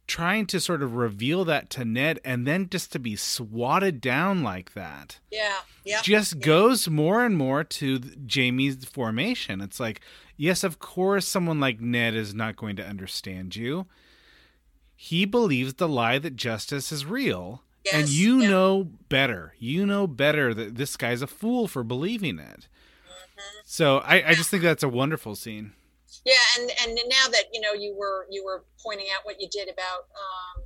trying to sort of reveal that to Ned and then just to be swatted down like that.
Yeah. Yeah.
Just
yeah.
goes more and more to Jaime's formation. It's like, yes, of course someone like Ned is not going to understand you. He believes the lie that justice is real. Yes, and you yeah. know better. You know better that this guy's a fool for believing it. Mm-hmm. So I, I just think that's a wonderful scene
yeah and and now that you know you were you were pointing out what you did about um,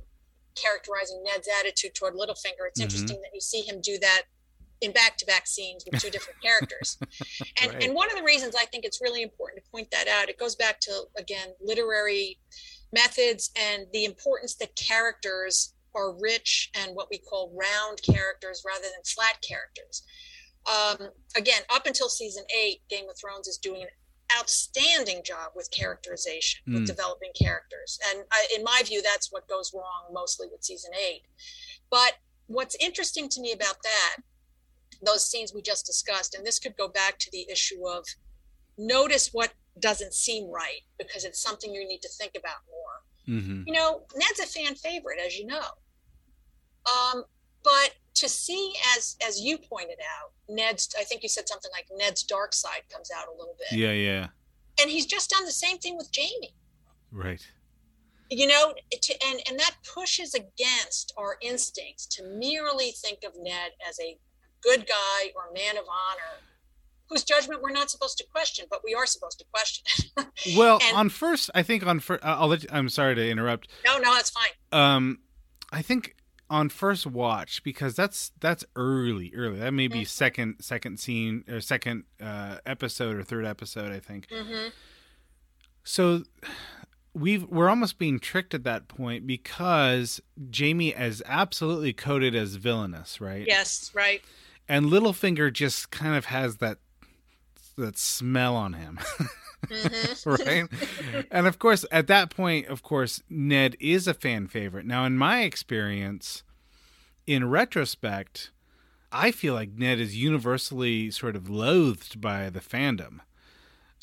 characterizing ned's attitude toward littlefinger it's mm-hmm. interesting that you see him do that in back-to-back scenes with two different characters and right. and one of the reasons i think it's really important to point that out it goes back to again literary methods and the importance that characters are rich and what we call round characters rather than flat characters um, again up until season eight game of thrones is doing an outstanding job with characterization, mm. with hmm. developing characters. And I, in my view, that's what goes wrong mostly with season eight. But what's interesting to me about that, those scenes we just discussed, and this could go back to the issue of notice what doesn't seem right because it's something you need to think about more. Mm-hmm. You know, Ned's a fan favorite, as you know. Um, but to see as as you pointed out ned's i think you said something like ned's dark side comes out a little bit
yeah yeah
and he's just done the same thing with Jaime.
right
you know to, and and that pushes against our instincts to merely think of ned as a good guy or man of honor whose judgment we're not supposed to question, but we are supposed to question.
well, and, on first, I think on first, I'll let. You, I'm sorry to interrupt.
No, no, that's fine.
Um, I think on first watch because that's that's early early that may be mm-hmm. second second scene or second uh episode or third episode i think mm-hmm. so we've we're almost being tricked at that point because jaime is absolutely coded as villainous right
yes right
and Littlefinger just kind of has that that smell on him. mm-hmm. right? and of course, at that point, of course, Ned is a fan favorite. Now, in my experience, in retrospect, I feel like Ned is universally sort of loathed by the fandom.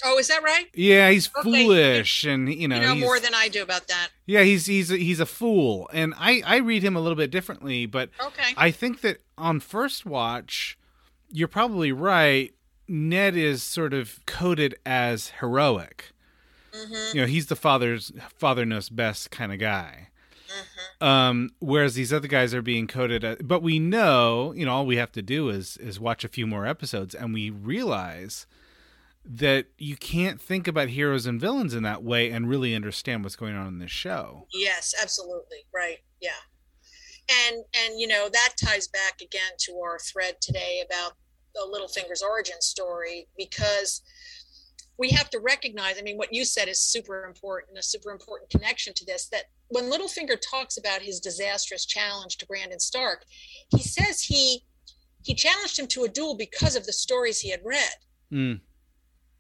Oh, is that right?
Yeah, he's okay. foolish, and you know,
you know more than I do about that.
Yeah, he's he's a, he's a fool, and I I read him a little bit differently, but
okay.
I think that on first watch, you're probably right. Ned is sort of coded as heroic. Mm-hmm. You know, he's the father's father knows best kind of guy. Mm-hmm. Um, whereas these other guys are being coded, as, but we know, you know, all we have to do is is watch a few more episodes, and we realize that you can't think about heroes and villains in that way and really understand what's going on in this show.
Yes, absolutely. Right. Yeah. And and you know, that ties back again to our thread today about the Littlefinger's origin story because we have to recognize, I mean, what you said is super important, a super important connection to this, that when Littlefinger talks about his disastrous challenge to Brandon Stark, he says he he challenged him to a duel because of the stories he had read. Mm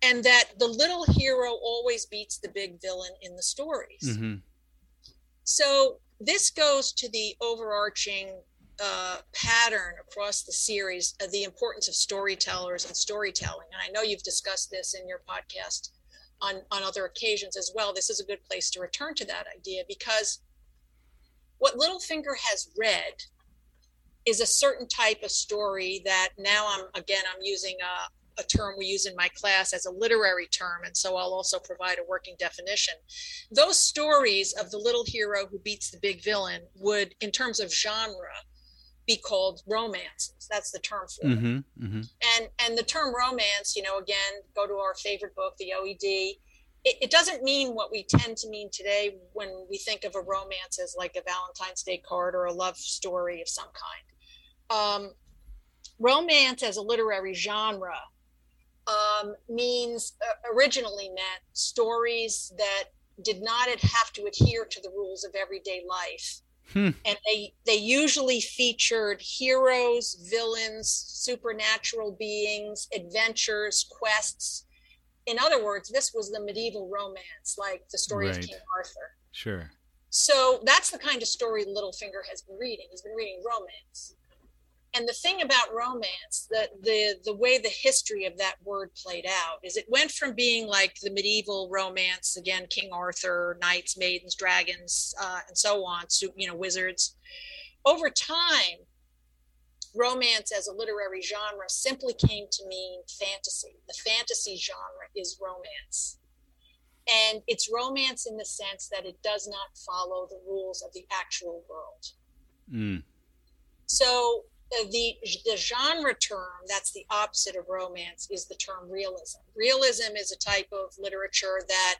and that the little hero always beats the big villain in the stories. Mm-hmm. So this goes to the overarching uh, pattern across the series of the importance of storytellers and storytelling. And I know you've discussed this in your podcast on, on other occasions as well. This is a good place to return to that idea because what Littlefinger has read is a certain type of story that now I'm again I'm using a, a term we use in my class as a literary term, and so I'll also provide a working definition. Those stories of the little hero who beats the big villain would, in terms of genre, be called romances. That's the term for mm-hmm, it. Mm-hmm. And and the term romance, you know, again, go to our favorite book, the OED. It, it, doesn't mean what we tend to mean today when we think of a romance as like a Valentine's Day card or a love story of some kind. Um, romance as a literary genre um, means uh, originally meant stories that did not have to adhere to the rules of everyday life. Hmm. And they they usually featured heroes, villains, supernatural beings, adventures, quests. In other words, this was the medieval romance, like the story right. of King Arthur.
Sure.
So that's the kind of story Littlefinger has been reading. He's been reading romance and the thing about romance that the the way the history of that word played out is it went from being like the medieval romance again king arthur knights maidens dragons uh, and so on so, you know wizards. Over time romance as a literary genre simply came to mean fantasy. The fantasy genre is romance. And it's romance in the sense that it does not follow the rules of the actual world. Mm. so the the genre term that's the opposite of romance is the term realism. Realism is a type of literature that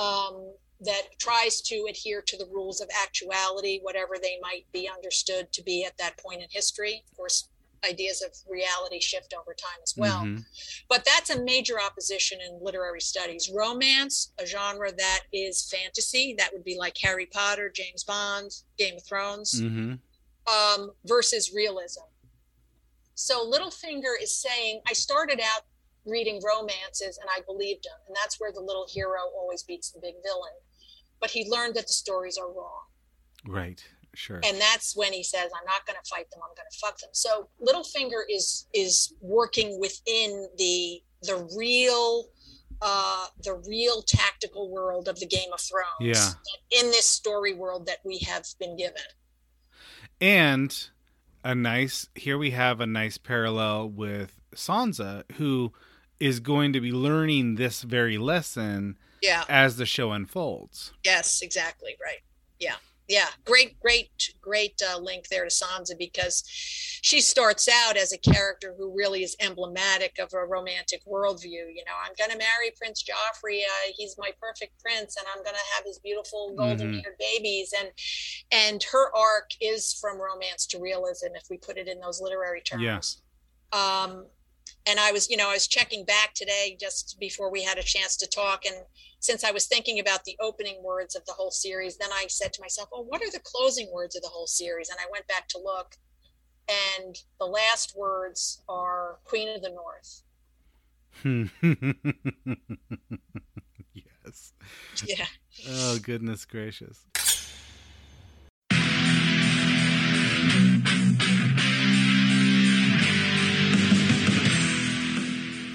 um, that tries to adhere to the rules of actuality, whatever they might be understood to be at that point in history. Of course, ideas of reality shift over time as well. Mm-hmm. But that's a major opposition in literary studies. Romance, a genre that is fantasy, that would be like Harry Potter, James Bond, Game of Thrones. Mm-hmm um, versus realism. So Littlefinger is saying, I started out reading romances and I believed them, And that's where the little hero always beats the big villain. But he learned that the stories are wrong.
Right. Sure.
And that's when he says, I'm not going to fight them. I'm going to fuck them. So Littlefinger is is working within the the real uh, the real tactical world of the Game of Thrones.
Yeah.
In this story world that we have been given
and a nice here we have a nice parallel with Sansa who is going to be learning this very lesson
yeah.
as the show unfolds.
Yes, exactly, right. Yeah yeah great great great uh, link there to sansa because she starts out as a character who really is emblematic of a romantic worldview you know i'm going to marry prince joffrey uh, he's my perfect prince and i'm going to have his beautiful golden haired mm-hmm. babies and and her arc is from romance to realism if we put it in those literary terms
yeah.
um and I was, you know, I was checking back today just before we had a chance to talk. And since I was thinking about the opening words of the whole series, then I said to myself, well, what are the closing words of the whole series? And I went back to look. and the last words are Queen of the North. Hmm.
yes.
Yeah.
Oh, goodness gracious.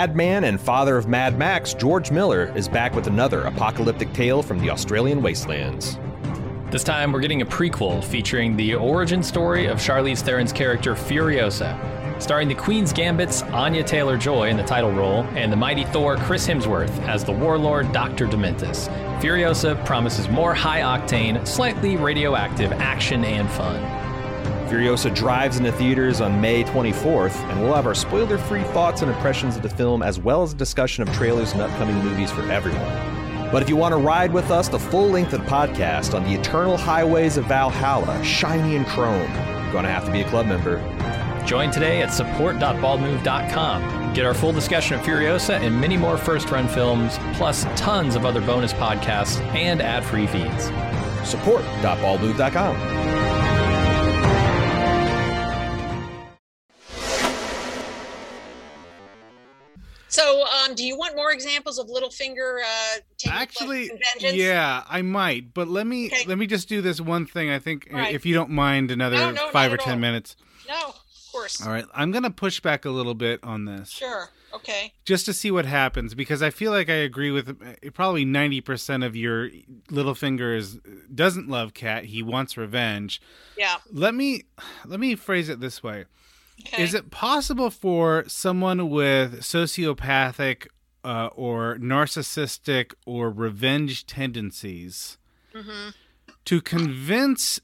Madman and father of Mad Max, George Miller, is back with another apocalyptic tale from the Australian wastelands.
This time, we're getting a prequel featuring the origin story of Charlize Theron's character Furiosa, starring the Queen's Gambit's Anya Taylor Joy in the title role and the mighty Thor Chris Hemsworth as the warlord Dr. Dementus. Furiosa promises more high octane, slightly radioactive action and fun.
Furiosa drives into theaters on May 24th, and we'll have our spoiler free thoughts and impressions of the film, as well as a discussion of trailers and upcoming movies for everyone. But if you want to ride with us the full length of the podcast on the eternal highways of Valhalla, shiny and chrome, you're going to have to be a club member.
Join today at support.baldmove.com. Get our full discussion of Furiosa and many more first run films, plus tons of other bonus podcasts and ad free feeds.
Support.baldmove.com.
um, do you want more examples of Littlefinger? Uh,
Actually, yeah, I might. But let me okay. let me just do this one thing. I think, right. if you don't mind, another
no, no,
five or ten all. minutes.
No, of course.
All right, I'm gonna push back a little bit on this.
Sure. Okay.
Just to see what happens, because I feel like I agree with uh, probably ninety percent of your Littlefinger is doesn't love Cat. He wants revenge.
Yeah.
Let me let me phrase it this way. Okay. Is it possible for someone with sociopathic uh, or narcissistic or revenge tendencies mm-hmm. to convince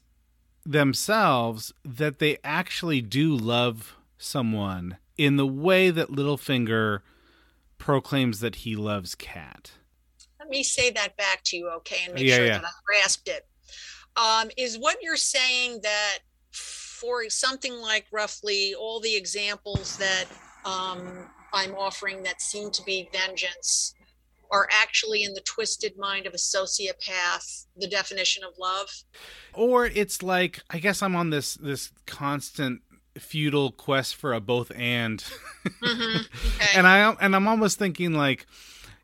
themselves that they actually do love someone in the way that Littlefinger proclaims that he loves Cat?
Let me say that back to you, okay, and make yeah, sure yeah. that I grasped it. Um, is what you're saying that for something like roughly all the examples that um, I'm offering that seem to be vengeance are actually in the twisted mind of a sociopath the definition of love
or it's like i guess i'm on this this constant futile quest for a both and mm-hmm. okay. and i and i'm almost thinking like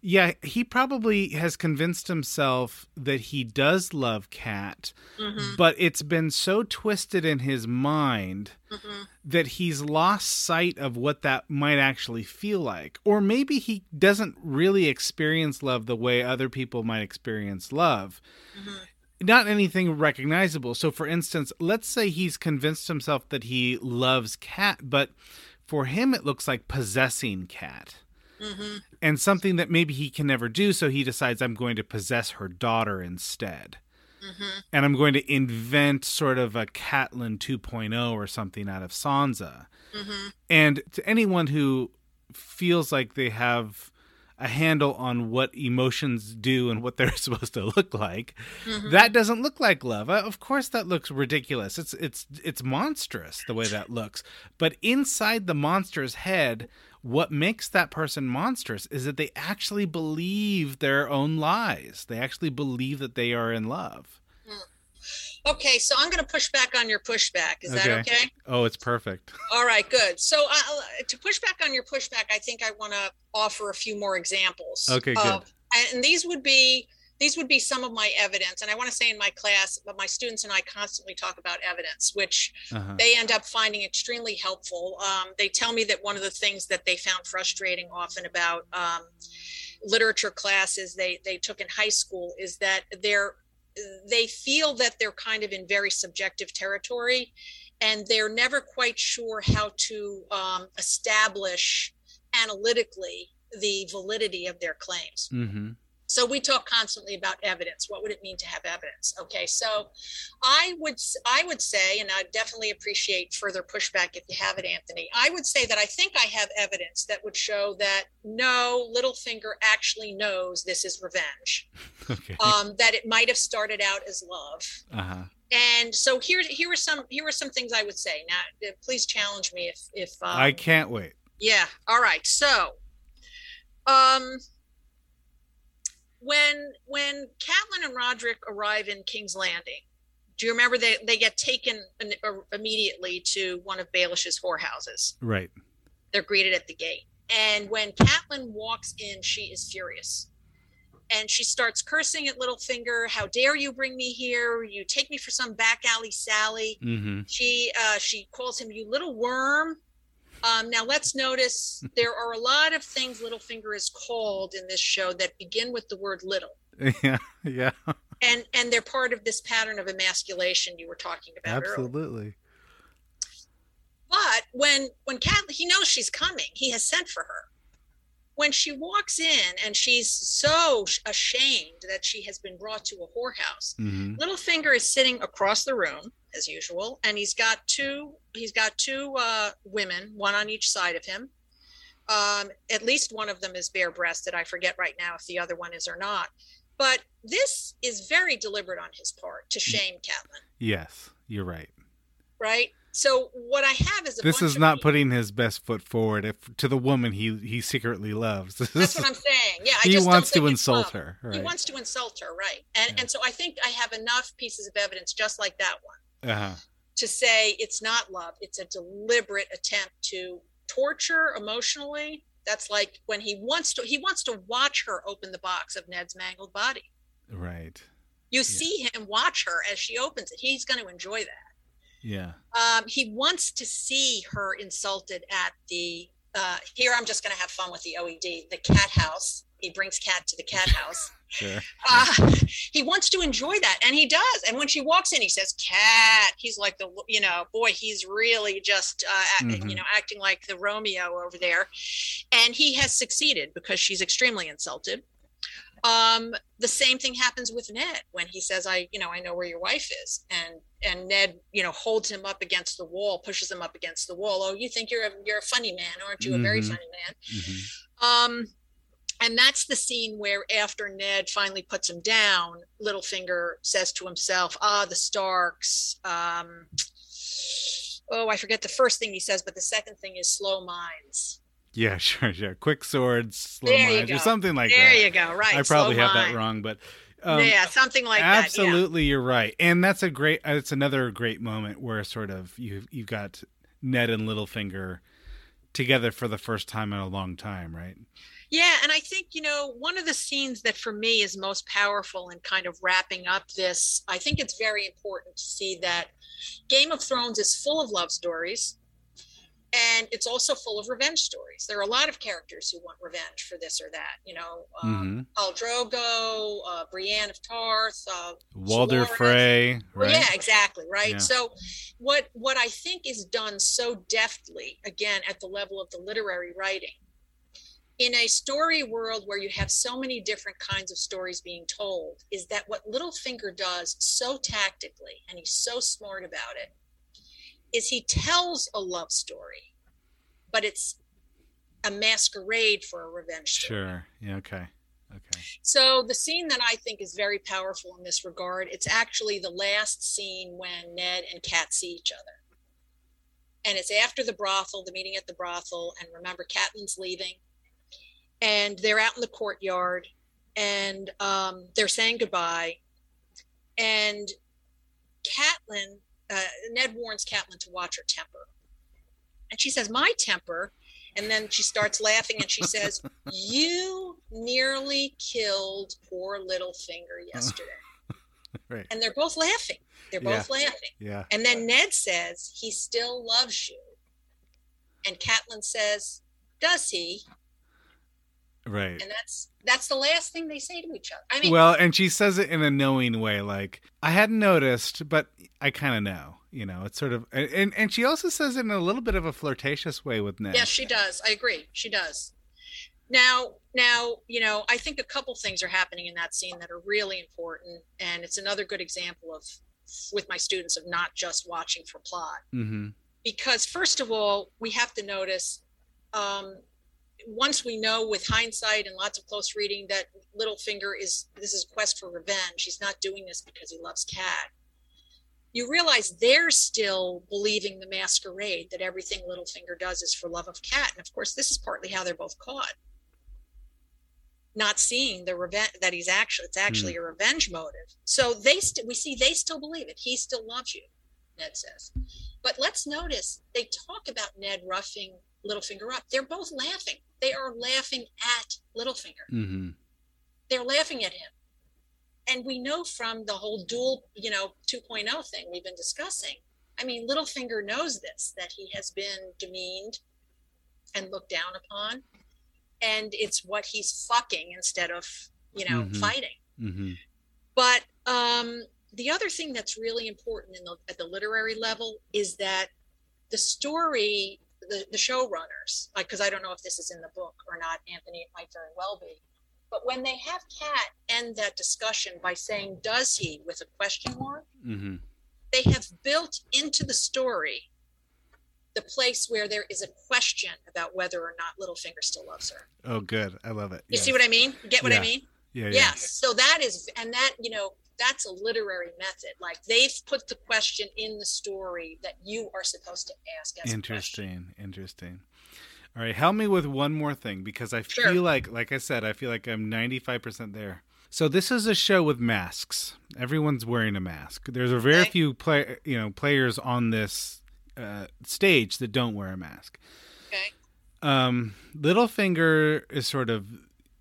yeah, he probably has convinced himself that he does love Cat, mm-hmm. but it's been so twisted in his mind mm-hmm. that he's lost sight of what that might actually feel like. Or maybe he doesn't really experience love the way other people might experience love. Mm-hmm. not anything recognizable. So, for instance, let's say he's convinced himself that he loves Cat, but for him, it looks like possessing Cat. Mm-hmm. And something that maybe he can never do, so he decides I'm going to possess her daughter instead. Mm-hmm. And I'm going to invent sort of a Catelyn 2.0 or something out of Sansa. Mm-hmm. And to anyone who feels like they have a handle on what emotions do and what they're supposed to look like. Mm-hmm. That doesn't look like love. Of course that looks ridiculous. It's it's it's monstrous the way that looks. But inside the monster's head, what makes that person monstrous is that they actually believe their own lies. They actually believe that they are in love.
Okay, so I'm going to push back on your pushback. Is okay. that okay?
Oh, it's perfect.
All right, good. So uh, to push back on your pushback, I think I want to offer a few more examples.
Okay, good.
and these would be these would be some of my evidence. And I want to say in my class, but my students and I constantly talk about evidence, which uh-huh. they end up finding extremely helpful. Um, they tell me that one of the things that they found frustrating often about um, literature classes they they took in high school is that they're they feel that they're kind of in very subjective territory and they're never quite sure how to um, establish analytically the validity of their claims. Mm-hmm. So we talk constantly about evidence. What would it mean to have evidence? Okay, so I would I would say, and I definitely appreciate further pushback if you have it, Anthony. I would say that I think I have evidence that would show that no, Littlefinger actually knows this is revenge. Okay. Um, that it might have started out as love. Uh-huh. And so here, here are some here are some things I would say. Now, please challenge me if if
um, I can't wait.
Yeah. All right. So, um, when when Catelyn and Rodrik arrive in King's Landing, do you remember they they get taken immediately to one of Baelish's whorehouses?
Right.
They're greeted at the gate, and when Catelyn walks in, she is furious. And she starts cursing at Littlefinger. How dare you bring me here? You take me for some back alley Sally. Mm-hmm. She uh, she calls him you little worm. Um, now let's notice there are a lot of things Littlefinger is called in this show that begin with the word little.
Yeah, yeah.
And and they're part of this pattern of emasculation you were talking about.
Absolutely.
Earlier. But when when Cat he knows she's coming, he has sent for her. When she walks in and she's so ashamed that she has been brought to a whorehouse, mm-hmm. Littlefinger is sitting across the room as usual, and he's got two. He's got two uh, women, one on each side of him. Um, at least one of them is bare-breasted. I forget right now if the other one is or not. But this is very deliberate on his part to mm. shame Catelyn.
Yes, you're right.
Right. So what I have is
this is not putting his best foot forward if, to the woman he he secretly loves.
That's what I'm saying. Yeah,
I he wants to insult her.
Right. He wants to insult her, right? And yeah. and so I think I have enough pieces of evidence just like that one uh-huh. to say it's not love it's a deliberate attempt to torture emotionally that's like when he wants to he wants to watch her open the box of ned's mangled body
right
you yeah. see him watch her as she opens it he's going to enjoy that
yeah
um, he wants to see her insulted at the uh, here i'm just going to have fun with the oed the cat house he brings cat to the cat house
Sure. Uh,
he wants to enjoy that, and he does. And when she walks in, he says, "Cat." He's like the, you know, boy, he's really just, uh, mm-hmm. you know, acting like the Romeo over there, and he has succeeded because she's extremely insulted. Um, the same thing happens with Ned when he says, "I, you know, I know where your wife is," and and Ned, you know, holds him up against the wall, pushes him up against the wall. Oh, you think you're a you're a funny man, aren't you? Mm-hmm. A very mm-hmm. funny man. Mm-hmm. Um, and that's the scene where after Ned finally puts him down, Littlefinger says to himself, "Ah, the Starks." Um, oh, I forget the first thing he says, but the second thing is slow minds.
Yeah, sure, sure. Quick swords, slow minds, or something like
there
that.
There you go. Right.
I probably have that wrong, but
um, yeah, something like
absolutely that. Absolutely, yeah. you're right, and that's a great. It's another great moment where sort of you you've got Ned and Littlefinger together for the first time in a long time, right?
Yeah, and I think, you know, one of the scenes that for me is most powerful in kind of wrapping up this, I think it's very important to see that Game of Thrones is full of love stories. And it's also full of revenge stories. There are a lot of characters who want revenge for this or that. You know, um, mm-hmm. Khal Drogo, uh, Brienne of Tarth, uh,
Walder Frey. Right?
yeah, exactly. Right. Yeah. So, what what I think is done so deftly, again, at the level of the literary writing, in a story world where you have so many different kinds of stories being told, is that what Littlefinger does so tactically, and he's so smart about it is he tells a love story, but it's a masquerade for a revenge story.
Sure. Yeah. Okay. Okay.
So the scene that I think is very powerful in this regard, it's actually the last scene when Ned and Cat see each other. And it's after the brothel, the meeting at the brothel. And remember, Catelyn's leaving. And they're out in the courtyard and um, they're saying goodbye. And Catelyn uh, Ned warns Catelyn to watch her temper. And she says, My temper. And then she starts laughing and she says, You nearly killed poor Littlefinger yesterday. right. And they're both laughing. They're both yeah. laughing.
Yeah.
And then Ned says, He still loves you. And Catelyn says, Does he?
Right.
And that's that's the last thing they say to each other. I mean
Well, and she says it in a knowing way, like, I hadn't noticed, but I kinda know. You know, it's sort of and and she also says it in a little bit of a flirtatious way with Ned.
Yes, she does. I agree. She does. Now, now, you know, I think a couple things are happening in that scene that are really important, and it's another good example of with my students of not just watching for plot.
Mm-hmm.
Because first of all, we have to notice um, once we know with hindsight and lots of close reading that Littlefinger is this is a quest for revenge. He's not doing this because he loves Cat. You realize they're still believing the masquerade that everything Littlefinger does is for love of Cat, and of course, this is partly how they're both caught. Not seeing the revenge that he's actually it's actually mm. a revenge motive. So they st- we see they still believe it. He still loves you, Ned says. But let's notice they talk about Ned roughing Littlefinger up. They're both laughing. They are laughing at Littlefinger.
Mm-hmm.
They're laughing at him. And we know from the whole duel, you know, 2.0 thing we've been discussing. I mean, Littlefinger knows this, that he has been demeaned and looked down upon. And it's what he's fucking instead of, you know, mm-hmm. fighting.
Mm-hmm.
But um, the other thing that's really important in the, at the literary level is that the story the, the showrunners, because I don't know if this is in the book or not, Anthony, it might very well be. But when they have Cat end that discussion by saying, Does he, with a question mark,
mm-hmm.
they have built into the story the place where there is a question about whether or not Littlefinger still loves her.
Oh, good. I love it.
You yes. see what I mean? get what
yeah.
I mean?
Yeah, yeah.
Yes. So that is, and that, you know, that's a literary method. Like they've put the question in the story that you are supposed to ask.
As Interesting, interesting. All right, help me with one more thing because I sure. feel like, like I said, I feel like I'm 95% there. So this is a show with masks. Everyone's wearing a mask. There's a very okay. few play, you know, players on this uh, stage that don't wear a mask.
Okay.
Um, Littlefinger is sort of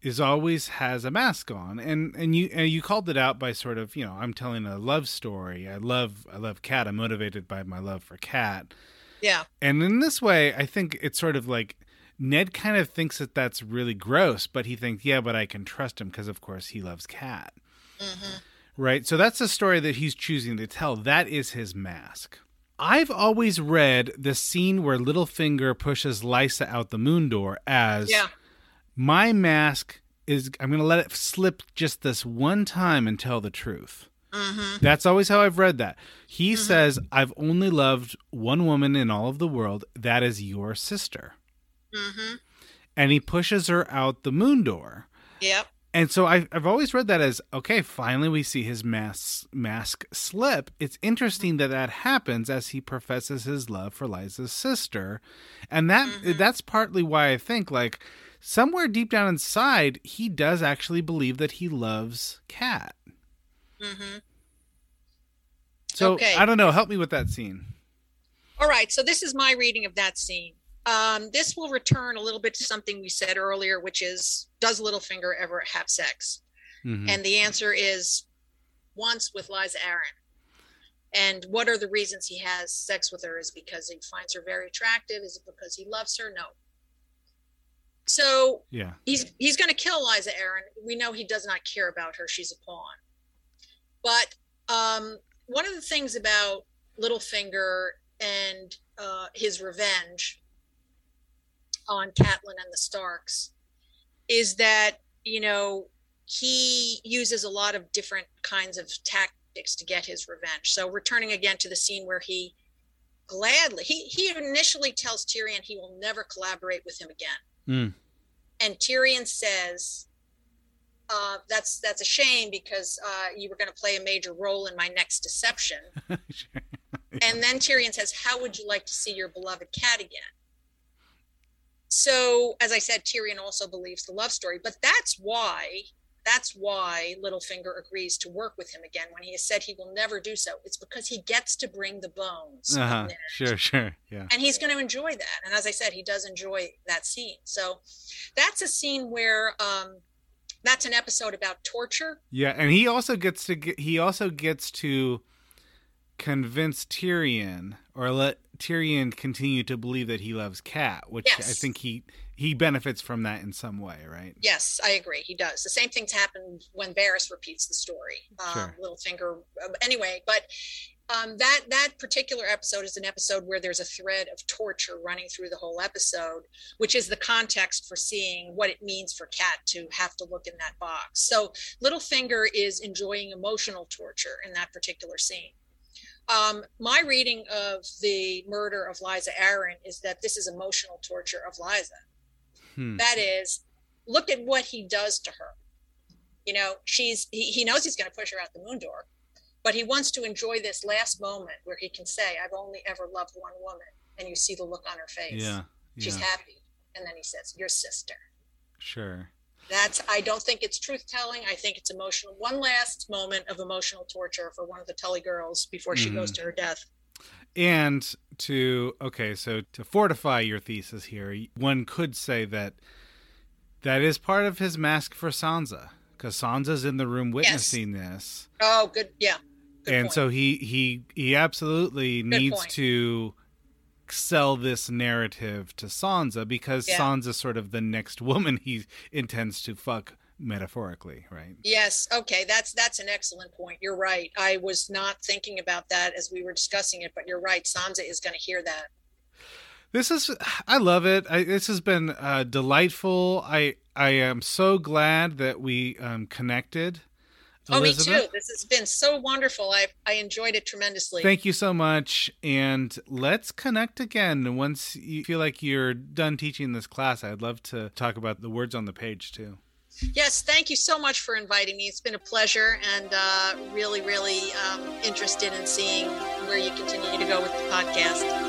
is always has a mask on. And and you and you called it out by sort of you know i'm telling a love story. I love i love cat i'm motivated by my love for cat
yeah.
And in this way i think it's sort of like ned kind of thinks that that's really gross but he thinks yeah but i can trust him because of course he loves cat
mm-hmm.
right? So that's the story that he's choosing to tell. That is his mask. I've always read the scene where Littlefinger pushes Lysa out the moon door as
yeah
my mask is I'm going to let it slip just this one time and tell the truth.
Mm-hmm.
That's always how I've read that. He mm-hmm. says, I've only loved one woman in all of the world. That is your sister.
Mm-hmm.
And he pushes her out the moon door.
Yep.
And so I've, I've always read that as okay, finally we see his mask, mask slip. It's interesting that that happens as he professes his love for Lysa's sister. And that mm-hmm. that's partly why I think like somewhere deep down inside, he does actually believe that he loves Cat.
Mm-hmm.
So okay. I don't know. Help me with that scene.
All right. So this is my reading of that scene. Um, this will return a little bit to something we said earlier, which is, does Littlefinger ever have sex?
Mm-hmm.
And the answer is once with Lysa Arryn. And what are the reasons he has sex with her? Is because he finds her very attractive? Is it because he loves her? No. So
yeah,
he's he's going to kill Lysa Arryn. We know he does not care about her; she's a pawn. But um, one of the things about Littlefinger and uh, his revenge on Catelyn and the Starks is that you know he uses a lot of different kinds of tactics to get his revenge. So returning again to the scene where he gladly he he initially tells Tyrion he will never collaborate with him again. Mm. And Tyrion says, uh, "That's that's a shame because uh, you were going to play a major role in my next deception." sure. And then Tyrion says, How would you like to see your beloved cat again? So, as I said, Tyrion also believes the love story, but that's why that's why Littlefinger agrees to work with him again when he has said he will never do so. It's because he gets to bring the bones.
Uh-huh. Sure, sure. Yeah.
And he's going to enjoy that. And as I said, he does enjoy that scene. So that's a scene where um, that's an episode about torture.
Yeah, and he also gets to get, he also gets to convince Tyrion or let Tyrion continue to believe that he loves Cat, which yes. I think he he benefits from that in some way, right?
Yes, I agree. He does. The same things happen when Varys repeats the story. Um, sure. Littlefinger, um, anyway, but um, that that particular episode is an episode where there's a thread of torture running through the whole episode, which is the context for seeing what it means for Cat to have to look in that box. So Littlefinger is enjoying emotional torture in that particular scene. Um, my reading of the murder of Lysa Arryn is that this is emotional torture of Lysa. Hmm. That is, look at what he does to her. You know, she's he, he knows he's going to push her out the moon door, but he wants to enjoy this last moment where he can say, "I've only ever loved one woman," and you see the look on her face.
Yeah,
yeah. she's happy, and then he says, "Your sister."
Sure.
That's I don't think it's truth telling. I think it's emotional. One last moment of emotional torture for one of the Tully girls before she mm. goes to her death.
And to okay, so to fortify your thesis here, one could say that that is part of his mask for Sansa because Sansa's in the room witnessing yes. this.
Oh, good, yeah.
Good and point. so he he he absolutely good needs point. to sell this narrative to Sansa because yeah. Sansa's sort of the next woman he intends to fuck metaphorically, right?
Yes. Okay, that's that's an excellent point. You're right. I was not thinking about that as we were discussing it, but you're right. Sansa is going to hear that.
This is I love it. I, this has been uh, delightful. I I am so glad that we um, connected.
Oh, me too. This has been so wonderful. I I enjoyed it tremendously.
Thank you so much. And let's connect again once you feel like you're done teaching this class. I'd love to talk about the words on the page too.
Yes, thank you so much for inviting me. It's been a pleasure and uh, really, really um, interested in seeing where you continue to go with the podcast.